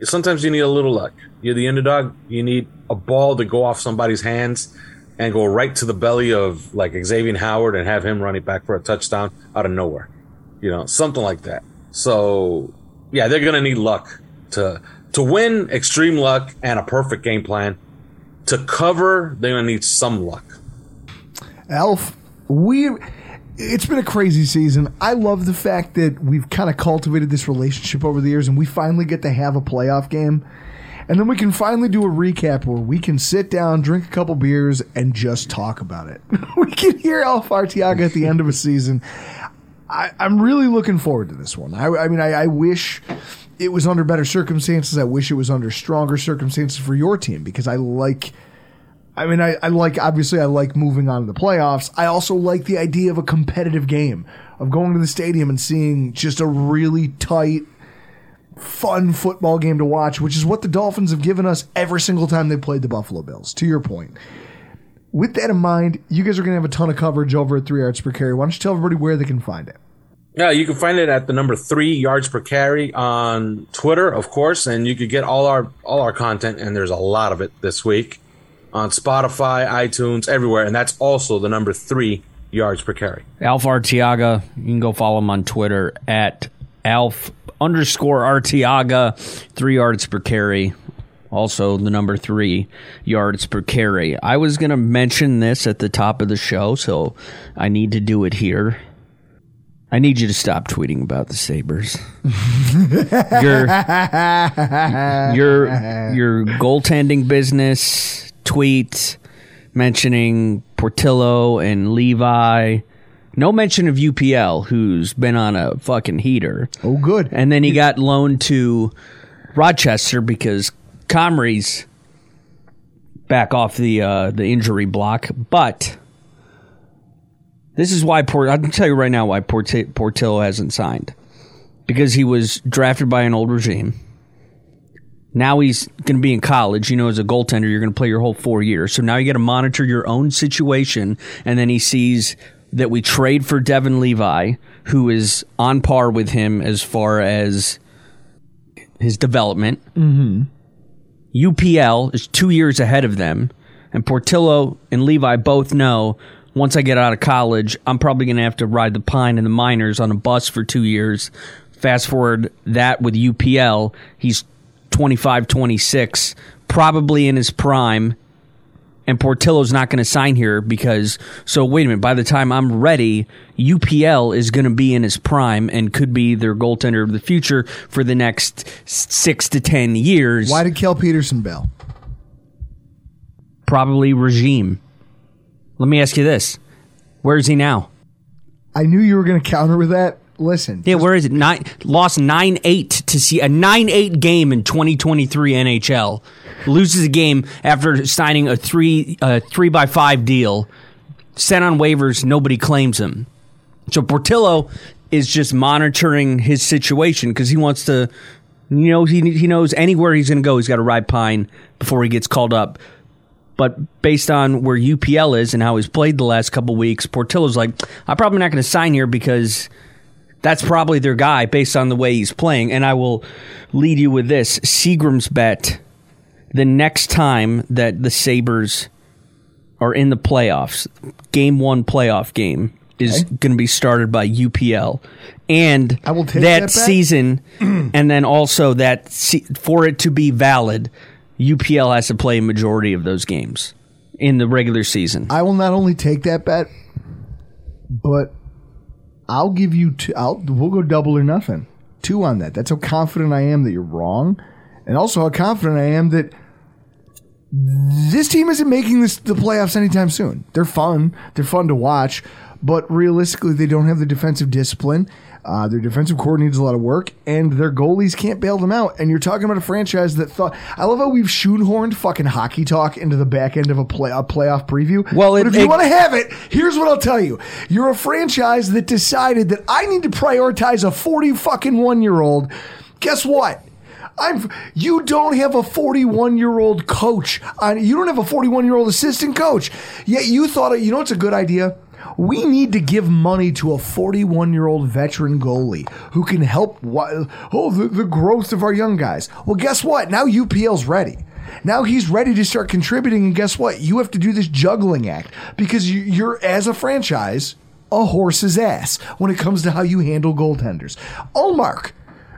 sometimes you need a little luck. You're the underdog. You need a ball to go off somebody's hands and go right to the belly of like Xavier Howard and have him running back for a touchdown out of nowhere. You know something like that. So yeah, they're going to need luck to to win extreme luck and a perfect game plan. To cover, they're gonna need some luck. Alf, we it's been a crazy season. I love the fact that we've kind of cultivated this relationship over the years and we finally get to have a playoff game. And then we can finally do a recap where we can sit down, drink a couple beers, and just talk about it. we can hear Alf Arteaga at the end of a season. I, I'm really looking forward to this one. I, I mean, I, I wish it was under better circumstances. I wish it was under stronger circumstances for your team because I like. I mean, I, I like obviously I like moving on to the playoffs. I also like the idea of a competitive game of going to the stadium and seeing just a really tight, fun football game to watch, which is what the Dolphins have given us every single time they played the Buffalo Bills. To your point. With that in mind, you guys are going to have a ton of coverage over at three yards per carry. Why don't you tell everybody where they can find it? Yeah, you can find it at the number three yards per carry on Twitter, of course, and you could get all our all our content, and there's a lot of it this week on Spotify, iTunes, everywhere, and that's also the number three yards per carry. Alf Arteaga, you can go follow him on Twitter at Alf underscore Arteaga, three yards per carry. Also the number three yards per carry. I was going to mention this at the top of the show, so I need to do it here. I need you to stop tweeting about the Sabres. your your your goaltending business tweet mentioning Portillo and Levi. No mention of UPL, who's been on a fucking heater. Oh, good. And then he got loaned to Rochester because Comrie's back off the uh, the injury block. But this is why Port. I can tell you right now why Port- Portillo hasn't signed because he was drafted by an old regime. Now he's going to be in college. You know, as a goaltender, you're going to play your whole four years. So now you got to monitor your own situation. And then he sees that we trade for Devon Levi, who is on par with him as far as his development. Mm-hmm. UPL is two years ahead of them. And Portillo and Levi both know once I get out of college, I'm probably going to have to ride the pine in the minors on a bus for two years. Fast forward that with UPL, he's 25, 26, probably in his prime. And Portillo's not going to sign here because, so wait a minute, by the time I'm ready, UPL is going to be in his prime and could be their goaltender of the future for the next six to 10 years. Why did Cal Petersen bail? Probably regime. Let me ask you this where is he now? I knew you were going to counter with that. Listen. Yeah, where is it? Nine lost nine eight to see a nine eight game in 2023 NHL. Loses a game after signing a three uh, three by five deal. Sent on waivers, nobody claims him. So Portillo is just monitoring his situation because he wants to. You know, he he knows anywhere he's going to go, he's got to ride pine before he gets called up. But based on where UPL is and how he's played the last couple weeks, Portillo's like, I'm probably not going to sign here because that's probably their guy based on the way he's playing. And I will lead you with this Seagram's bet the next time that the Sabres are in the playoffs, game one playoff game is Okay. going to be started by UPL. And I will take that, that season, and then also that se- for it to be valid, UPL has to play a majority of those games in the regular season. I will not only take that bet, but I'll give you two. I'll we'll go double or nothing. Two on that. That's how confident I am that you're wrong, and also how confident I am that this team isn't making this the playoffs anytime soon. They're fun. They're fun to watch, but realistically, they don't have the defensive discipline. Uh, their defensive core needs a lot of work, and their goalies can't bail them out. And you're talking about a franchise that thought. I love how we've shoehorned fucking hockey talk into the back end of a play a playoff preview. Well, but it- if you want to have it, here's what I'll tell you: You're a franchise that decided that I need to prioritize a 40 fucking one year old. Guess what? I'm. You don't have a 41 year old coach. On, you don't have a 41 year old assistant coach. Yet you thought, you know, it's a good idea. We need to give money to a 41 year old veteran goalie who can help wa- oh, the, the growth of our young guys. Well, guess what? Now UPL's ready. Now he's ready to start contributing, and guess what? You have to do this juggling act because you, you're, as a franchise, a horse's ass when it comes to how you handle goaltenders. Ullmark.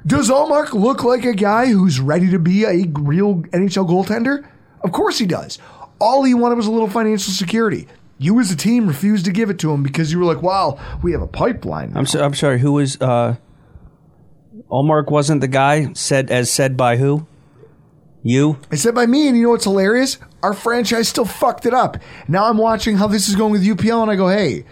Does Ullmark look like a guy who's ready to be a real NHL goaltender? Of course he does. All he wanted was a little financial security. You as a team refused to give it to him because you were like, wow, we have a pipeline. I'm so, I'm sorry. Who was uh, Ullmark? Wasn't the guy said as said by who? You. I said by me, and you know what's hilarious? Our franchise still fucked it up. Now I'm watching how this is going with UPL, and I go, hey,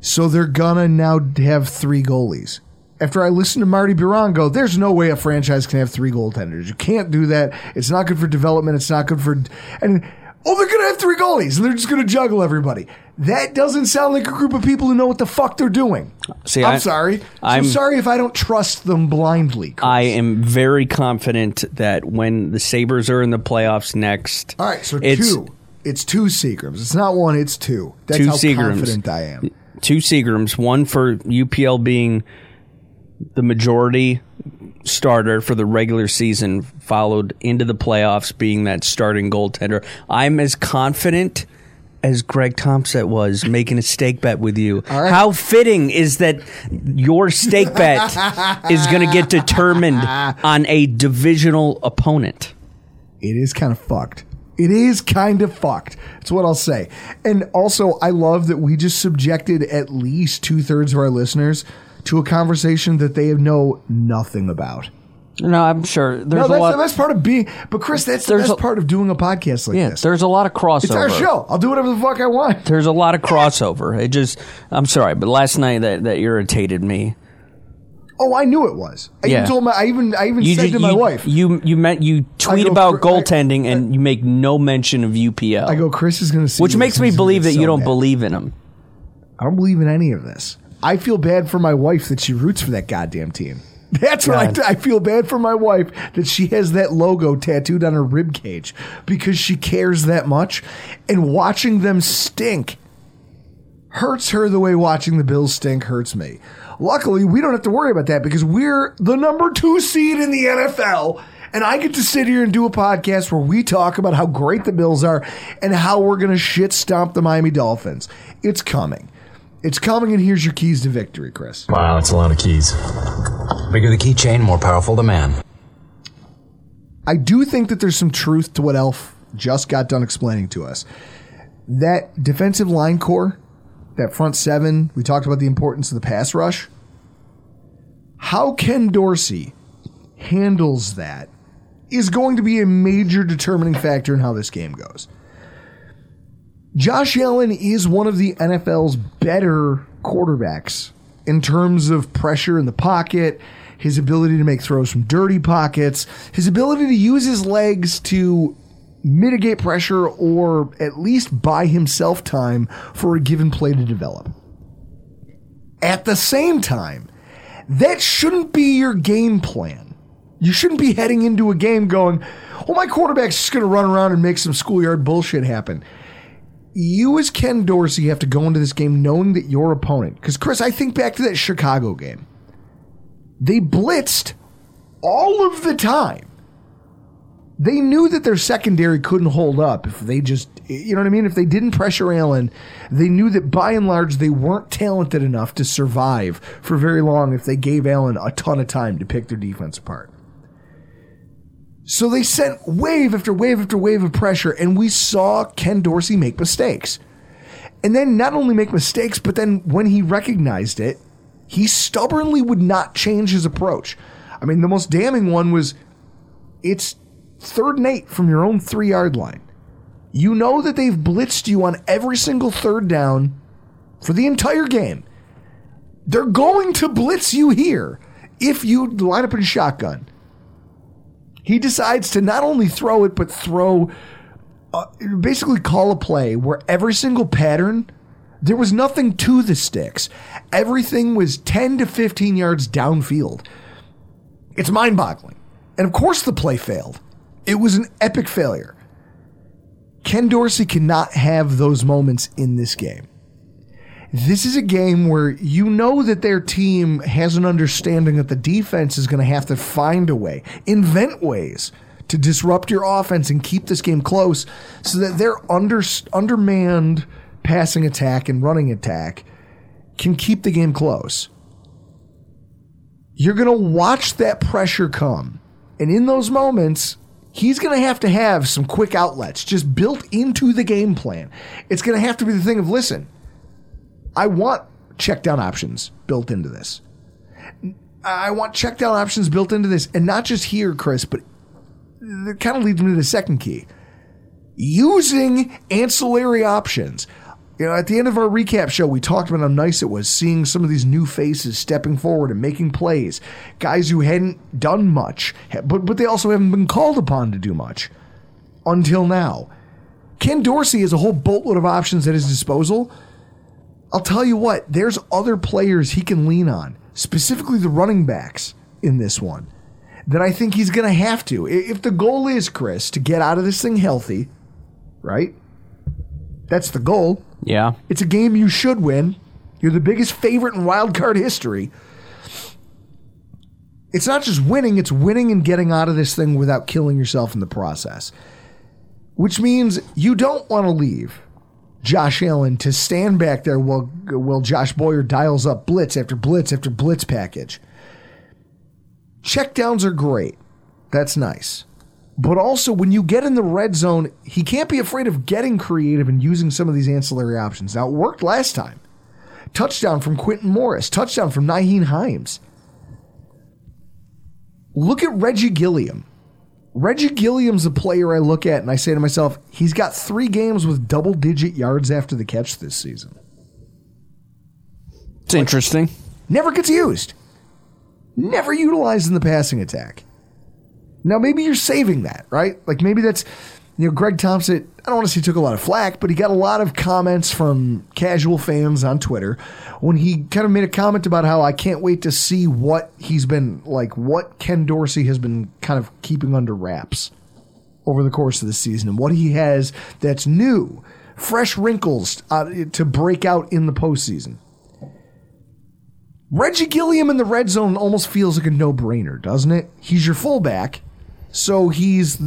so they're gonna now have three goalies. After I listen to Marty Biron go, there's no way a franchise can have three goaltenders. You can't do that. It's not good for development. It's not good for and oh, they're gonna have three goalies, and they're just gonna juggle everybody. That doesn't sound like a group of people who know what the fuck they're doing. See, I'm I- sorry. I'm- sorry if I don't trust them blindly. I am very confident that when the Sabres are in the playoffs next. All right, so it's two. It's two Seagrams. It's not one. It's two. That's two how Seagrams. confident I am. Two Seagrams. One for UPL being the majority starter for the regular season, followed into the playoffs being that starting goaltender. I'm as confident as Greg Thompson was making a stake bet with you. right. How fitting is that your stake bet is going to get determined on a divisional opponent? it is kind of fucked. It is kind of fucked. That's what I'll say. And also, I love that we just subjected at least two thirds of our listeners to a conversation that they know nothing about. No, I'm sure there's no, a that's lot. the best part of being. But Chris, that's the best a- part of doing a podcast like yeah, this. there's a lot of crossover. It's our show. I'll do whatever the fuck I want. There's a lot of crossover. It just, I'm sorry, but last night that, that irritated me. Oh, I knew it was. I Yeah. even told my. I even. I even said ju- to my you, wife. You you meant you tweet go about cr- I- goaltending and you make no mention of UPL, I go. Chris is going to see. which makes me believe that so you don't believe in him. I don't believe in any of this. I feel bad for my wife that she roots for that goddamn team. That's what I, I feel bad for my wife that she has that logo tattooed on her rib cage because she cares that much, and watching them stink hurts her the way watching the Bills stink hurts me. Luckily, we don't have to worry about that because we're the number two seed in the NFL. And I get to sit here and do a podcast where we talk about how great the Bills are and how we're going to shit stomp the Miami Dolphins. It's coming. It's coming, and here's your keys to victory, Chris. Wow, that's a lot of keys. Bigger the keychain, more powerful the man. I do think that there's some truth to what Alf just got done explaining to us. That defensive line core, that front seven, we talked about the importance of the pass rush. How Ken Dorsey handles that is going to be a major determining factor in how this game goes. Josh Allen is one of the NFL's better quarterbacks in terms of pressure in the pocket, his ability to make throws from dirty pockets, his ability to use his legs to mitigate pressure or at least buy himself time for a given play to develop. At the same time, that shouldn't be your game plan. You shouldn't be heading into a game going, well, my quarterback's just going to run around and make some schoolyard bullshit happen. You, as Ken Dorsey, have to go into this game knowing that your opponent, because Chris, I think back to that Chicago game. They blitzed all of the time. They knew that their secondary couldn't hold up if they just, you know what I mean? If they didn't pressure Allen, they knew that by and large they weren't talented enough to survive for very long if they gave Allen a ton of time to pick their defense apart. So they sent wave after wave after wave of pressure, and we saw Ken Dorsey make mistakes. And then not only make mistakes, but then when he recognized it, he stubbornly would not change his approach. I mean, the most damning one was it's third and eight from your own three yard line. You know that they've blitzed you on every single third down for the entire game. They're going to blitz you here if you line up in shotgun. He decides to not only throw it, but throw, uh, basically call a play where every single pattern, there was nothing to the sticks. Everything was 10 to 15 yards downfield. It's mind boggling. And of course, the play failed. It was an epic failure. Ken Dorsey cannot have those moments in this game. This is a game where you know that their team has an understanding that the defense is going to have to find a way, invent ways to disrupt your offense and keep this game close so that their under, undermanned passing attack and running attack can keep the game close. You're going to watch that pressure come. And in those moments, he's going to have to have some quick outlets just built into the game plan. It's going to have to be the thing of listen, I want check down options built into this. I want check down options built into this. And not just here, Chris, but that kind of leads me to the second key using ancillary options. You know, at the end of our recap show, we talked about how nice it was seeing some of these new faces stepping forward and making plays. Guys who hadn't done much, but, but they also haven't been called upon to do much until now. Ken Dorsey has a whole boatload of options at his disposal. I'll tell you what, there's other players he can lean on, specifically the running backs in this one, that I think he's going to have to. If the goal is, Chris, to get out of this thing healthy, right? That's the goal. Yeah. It's a game you should win. You're the biggest favorite in wild card history. It's not just winning, it's winning and getting out of this thing without killing yourself in the process. Which means you don't want to leave Josh Allen to stand back there while, while Josh Boyer dials up blitz after blitz after blitz package. Checkdowns are great. That's nice. But also, when you get in the red zone, he can't be afraid of getting creative and using some of these ancillary options. Now, it worked last time. Touchdown from Quintin Morris, touchdown from Nyheim Hines. Look at Reggie Gilliam. Reggie Gilliam's a player I look at and I say to myself, he's got three games with double digit yards after the catch this season. It's interesting. Never gets used. Never utilized in the passing attack. Now maybe you're saving that, right? Like maybe that's you know, Greg Thompson, I don't want to say he took a lot of flack, but he got a lot of comments from casual fans on Twitter when he kind of made a comment about how I can't wait to see what he's been like, what Ken Dorsey has been kind of keeping under wraps over the course of the season and what he has that's new, fresh wrinkles uh, to break out in the postseason. Reggie Gilliam in the red zone almost feels like a no brainer, doesn't it? He's your fullback, so he's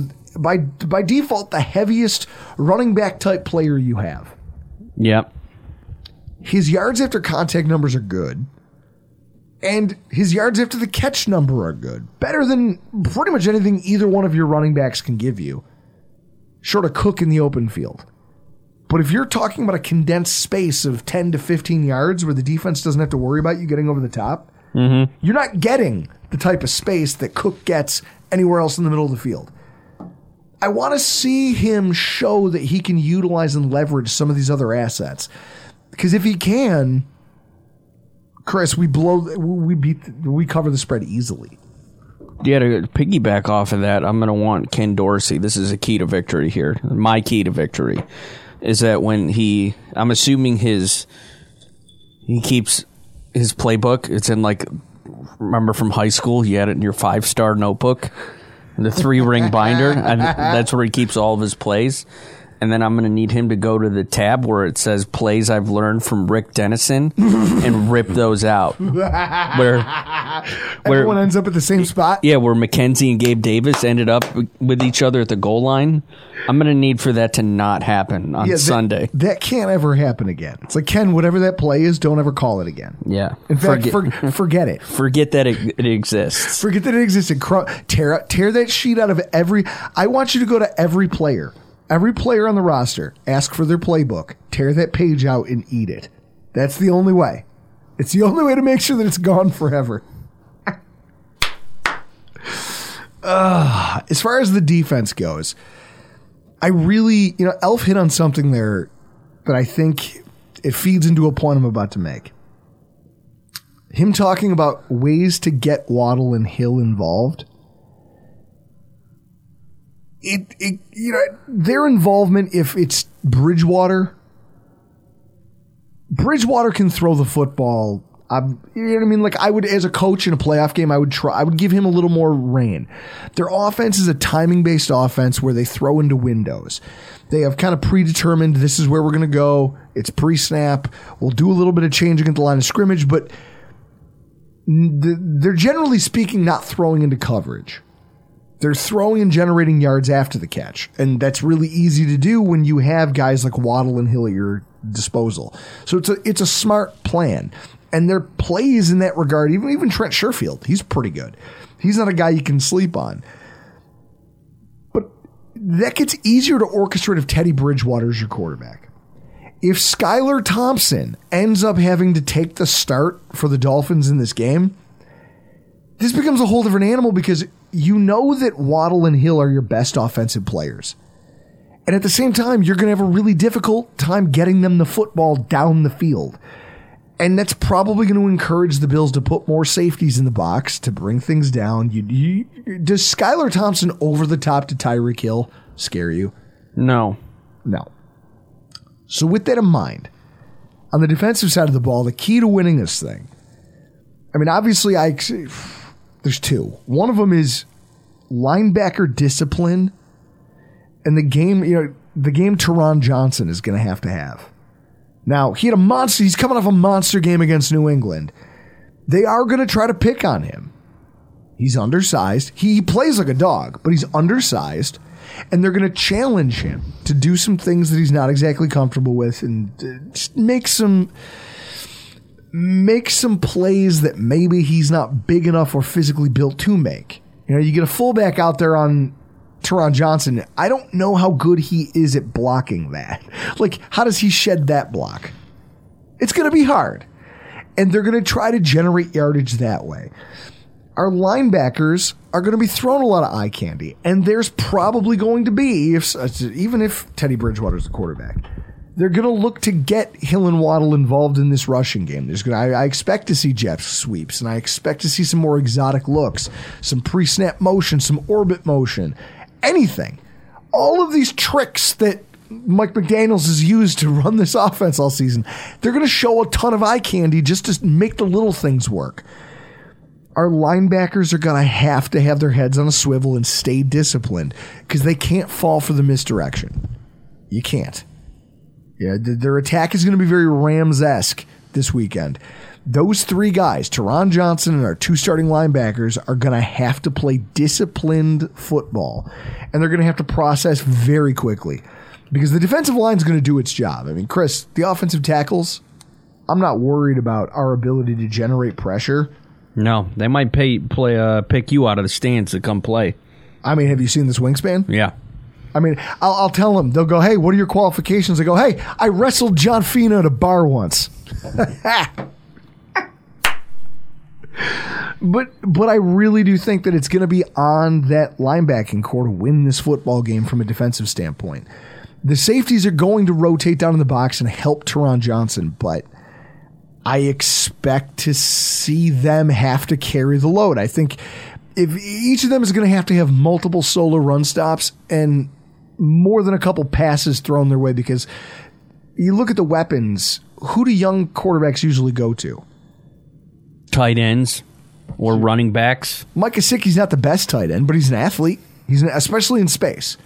by by default the heaviest running back type player you have. Yep. His yards after contact numbers are good. And his yards after the catch number are good. Better than pretty much anything either one of your running backs can give you. Short of Cook in the open field. But if you're talking about a condensed space of 10 to 15 yards where the defense doesn't have to worry about you getting over the top, Mm-hmm. you're not getting the type of space that Cook gets anywhere else in the middle of the field. I want to see him show that he can utilize and leverage some of these other assets. Because if he can, Chris, we blow, we beat, we cover the spread easily. Yeah, to piggyback off of that, I'm going to want Ken Dorsey. This is a key to victory here. My key to victory is that when he, I'm assuming his, he keeps his playbook. It's in like, remember from high school, you had it in your five star notebook, the three ring binder, and that's where he keeps all of his plays. And then I'm going to need him to go to the tab where it says plays I've learned from Rick Dennison and rip those out. Where, Everyone ends up at the same spot. yeah, where McKenzie and Gabe Davis ended up with each other at the goal line. I'm going to need for that to not happen on Yeah, that- Sunday. That, can't ever happen again. It's like Ken, whatever that play is, don't ever call it again. Yeah. In fact, forget, for, forget it. forget that it, it exists. Forget that it existed. Cru- tear tear that sheet out of every. I want you to go to every player, every player on the roster. Ask for their playbook. Tear that page out and eat it. That's the only way. It's the only way to make sure that it's gone forever. uh, as far as the defense goes, I really, you know, Alf hit on something there that I think it feeds into a point I'm about to make him talking about ways to get Waddle and Hill involved. It, it you know their involvement if it's Bridgewater. Bridgewater can throw the football. I'm, you know what I mean? Like I would, as a coach in a playoff game, I would try. I would give him a little more rein. Their offense is a timing based offense where they throw into windows. They have kind of predetermined this is where we're going to go. It's pre snap. We'll do a little bit of changing at the line of scrimmage, but they're generally speaking not throwing into coverage. They're throwing and generating yards after the catch. And that's really easy to do when you have guys like Waddle and Hill at your disposal. So it's a it's a smart plan. And their plays in that regard, even even Trent Sherfield, he's pretty good. He's not a guy you can sleep on. But that gets easier to orchestrate if Teddy Bridgewater is your quarterback. If Skylar Thompson ends up having to take the start for the Dolphins in this game, this becomes a whole different animal because you know that Waddle and Hill are your best offensive players. And at the same time, you're going to have a really difficult time getting them the football down the field. And that's probably going to encourage the Bills to put more safeties in the box to bring things down. You, you, does Skylar Thompson over the top to Tyreek Hill scare you? No. No. So, with that in mind, on the defensive side of the ball, the key to winning this thing, I mean, obviously, I there's two. One of them is linebacker discipline, and the game, you know, the game Taron Johnson is going to have to have. Now, he had a monster. He's coming off a monster game against New England. They are going to try to pick on him. He's undersized. He plays like a dog, but he's undersized and they're going to challenge him to do some things that he's not exactly comfortable with and uh, make some make some plays that maybe he's not big enough or physically built to make. You know, you get a fullback out there on Taron Johnson. I don't know how good he is at blocking that. Like, how does he shed that block? It's going to be hard. And they're going to try to generate yardage that way. Our linebackers are going to be thrown a lot of eye candy. And there's probably going to be, if even if Teddy Bridgewater's the quarterback, they're going to look to get Hill and Waddle involved in this rushing game. There's going I, I expect to see jet sweeps, and I expect to see some more exotic looks, some pre-snap motion, some orbit motion, anything. All of these tricks that Mike McDaniels has used to run this offense all season, they're going to show a ton of eye candy just to make the little things work. Our linebackers are going to have to have their heads on a swivel and stay disciplined because they can't fall for the misdirection. You can't. Yeah, th- their attack is going to be very Rams esque this weekend. Those three guys, Taron Johnson and our two starting linebackers, are going to have to play disciplined football. And they're going to have to process very quickly because the defensive line is going to do its job. I mean, Chris, the offensive tackles, I'm not worried about our ability to generate pressure. No, they might pay, play uh, pick you out of the stands to come play. I mean, have you seen this wingspan? Yeah. I mean, I'll, I'll tell them. They'll go, "Hey, what are your qualifications?" I go, "Hey, I wrestled John Fina at a bar once." but but I really do think that it's going to be on that linebacking corps to win this football game from a defensive standpoint. The safeties are going to rotate down in the box and help Taron Johnson, but I expect to see them have to carry the load. I think if each of them is going to have to have multiple solo run stops and more than a couple passes thrown their way because you look at the weapons, who do young quarterbacks usually go to? Tight ends or running backs. Mike Gesicki's not the best tight end, but he's an athlete. He's an, especially in space.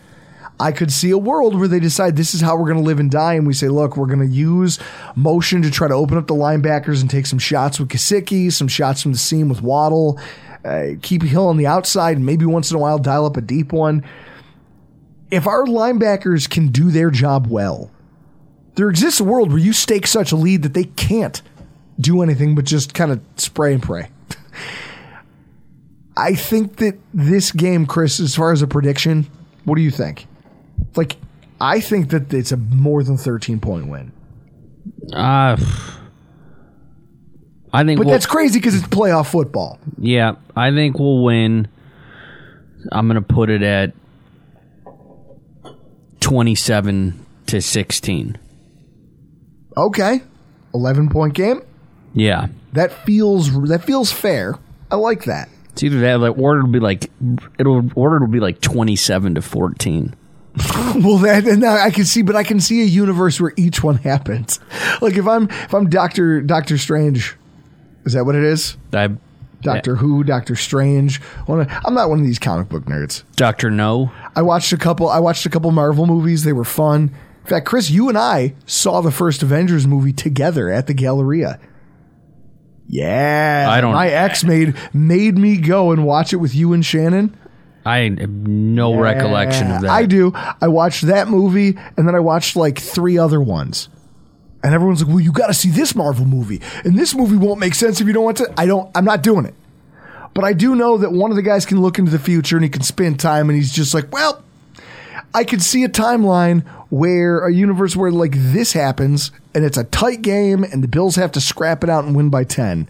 I could see a world where they decide this is how we're going to live and die, and we say, look, we're going to use motion to try to open up the linebackers and take some shots with Gesicki, some shots from the seam with Waddle, uh, keep Hill on the outside, and maybe once in a while dial up a deep one. If our linebackers can do their job well, there exists a world where you stake such a lead that they can't do anything but just kind of spray and pray. I think that this game, Chris, as far as a prediction, what do you think? Like, I think that it's a more than 13 point win. Uh, I think But we'll- that's crazy because it's playoff football. Yeah, I think we'll win. I'm going to put it at 27 to 16. Okay. 11 point game. Yeah. That feels that feels fair. I like that. It's either that like order will be like it'll order will be like 27 to 14. well, that and I can see, but I can see a universe where each one happens. Like if I'm if I'm Doctor Doctor Strange, is that what it is? I Doctor Who, Doctor Strange. I'm not one of these comic book nerds. Doctor No. I watched a couple. I watched a couple Marvel movies. They were fun. In fact, Chris, you and I saw the first Avengers movie together at the Galleria. Yeah, I don't- My ex made made me go and watch it with you and Shannon. I have no recollection of that. I do. I watched that movie and then I watched like three other ones. And everyone's like, "Well, you got to see this Marvel movie." And this movie won't make sense if you don't want to. I don't I'm not doing it. But I do know that one of the guys can look into the future and he can spend time and he's just like, "Well, I could see a timeline where a universe where like this happens and it's a tight game and the Bills have to scrap it out and win by 10.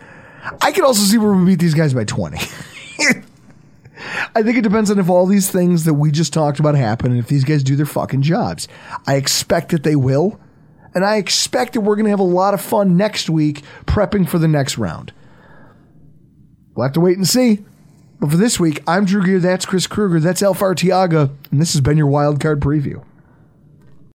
I could also see where we beat these guys by 20. I think it depends on if all these things that we just talked about happen and if these guys do their fucking jobs. I expect that they will. And I expect that we're going to have a lot of fun next week prepping for the next round. We'll have to wait and see. But for this week, I'm Drew Gear. That's Chris Kruger. That's Alf Arteaga. And this has been your wild card preview.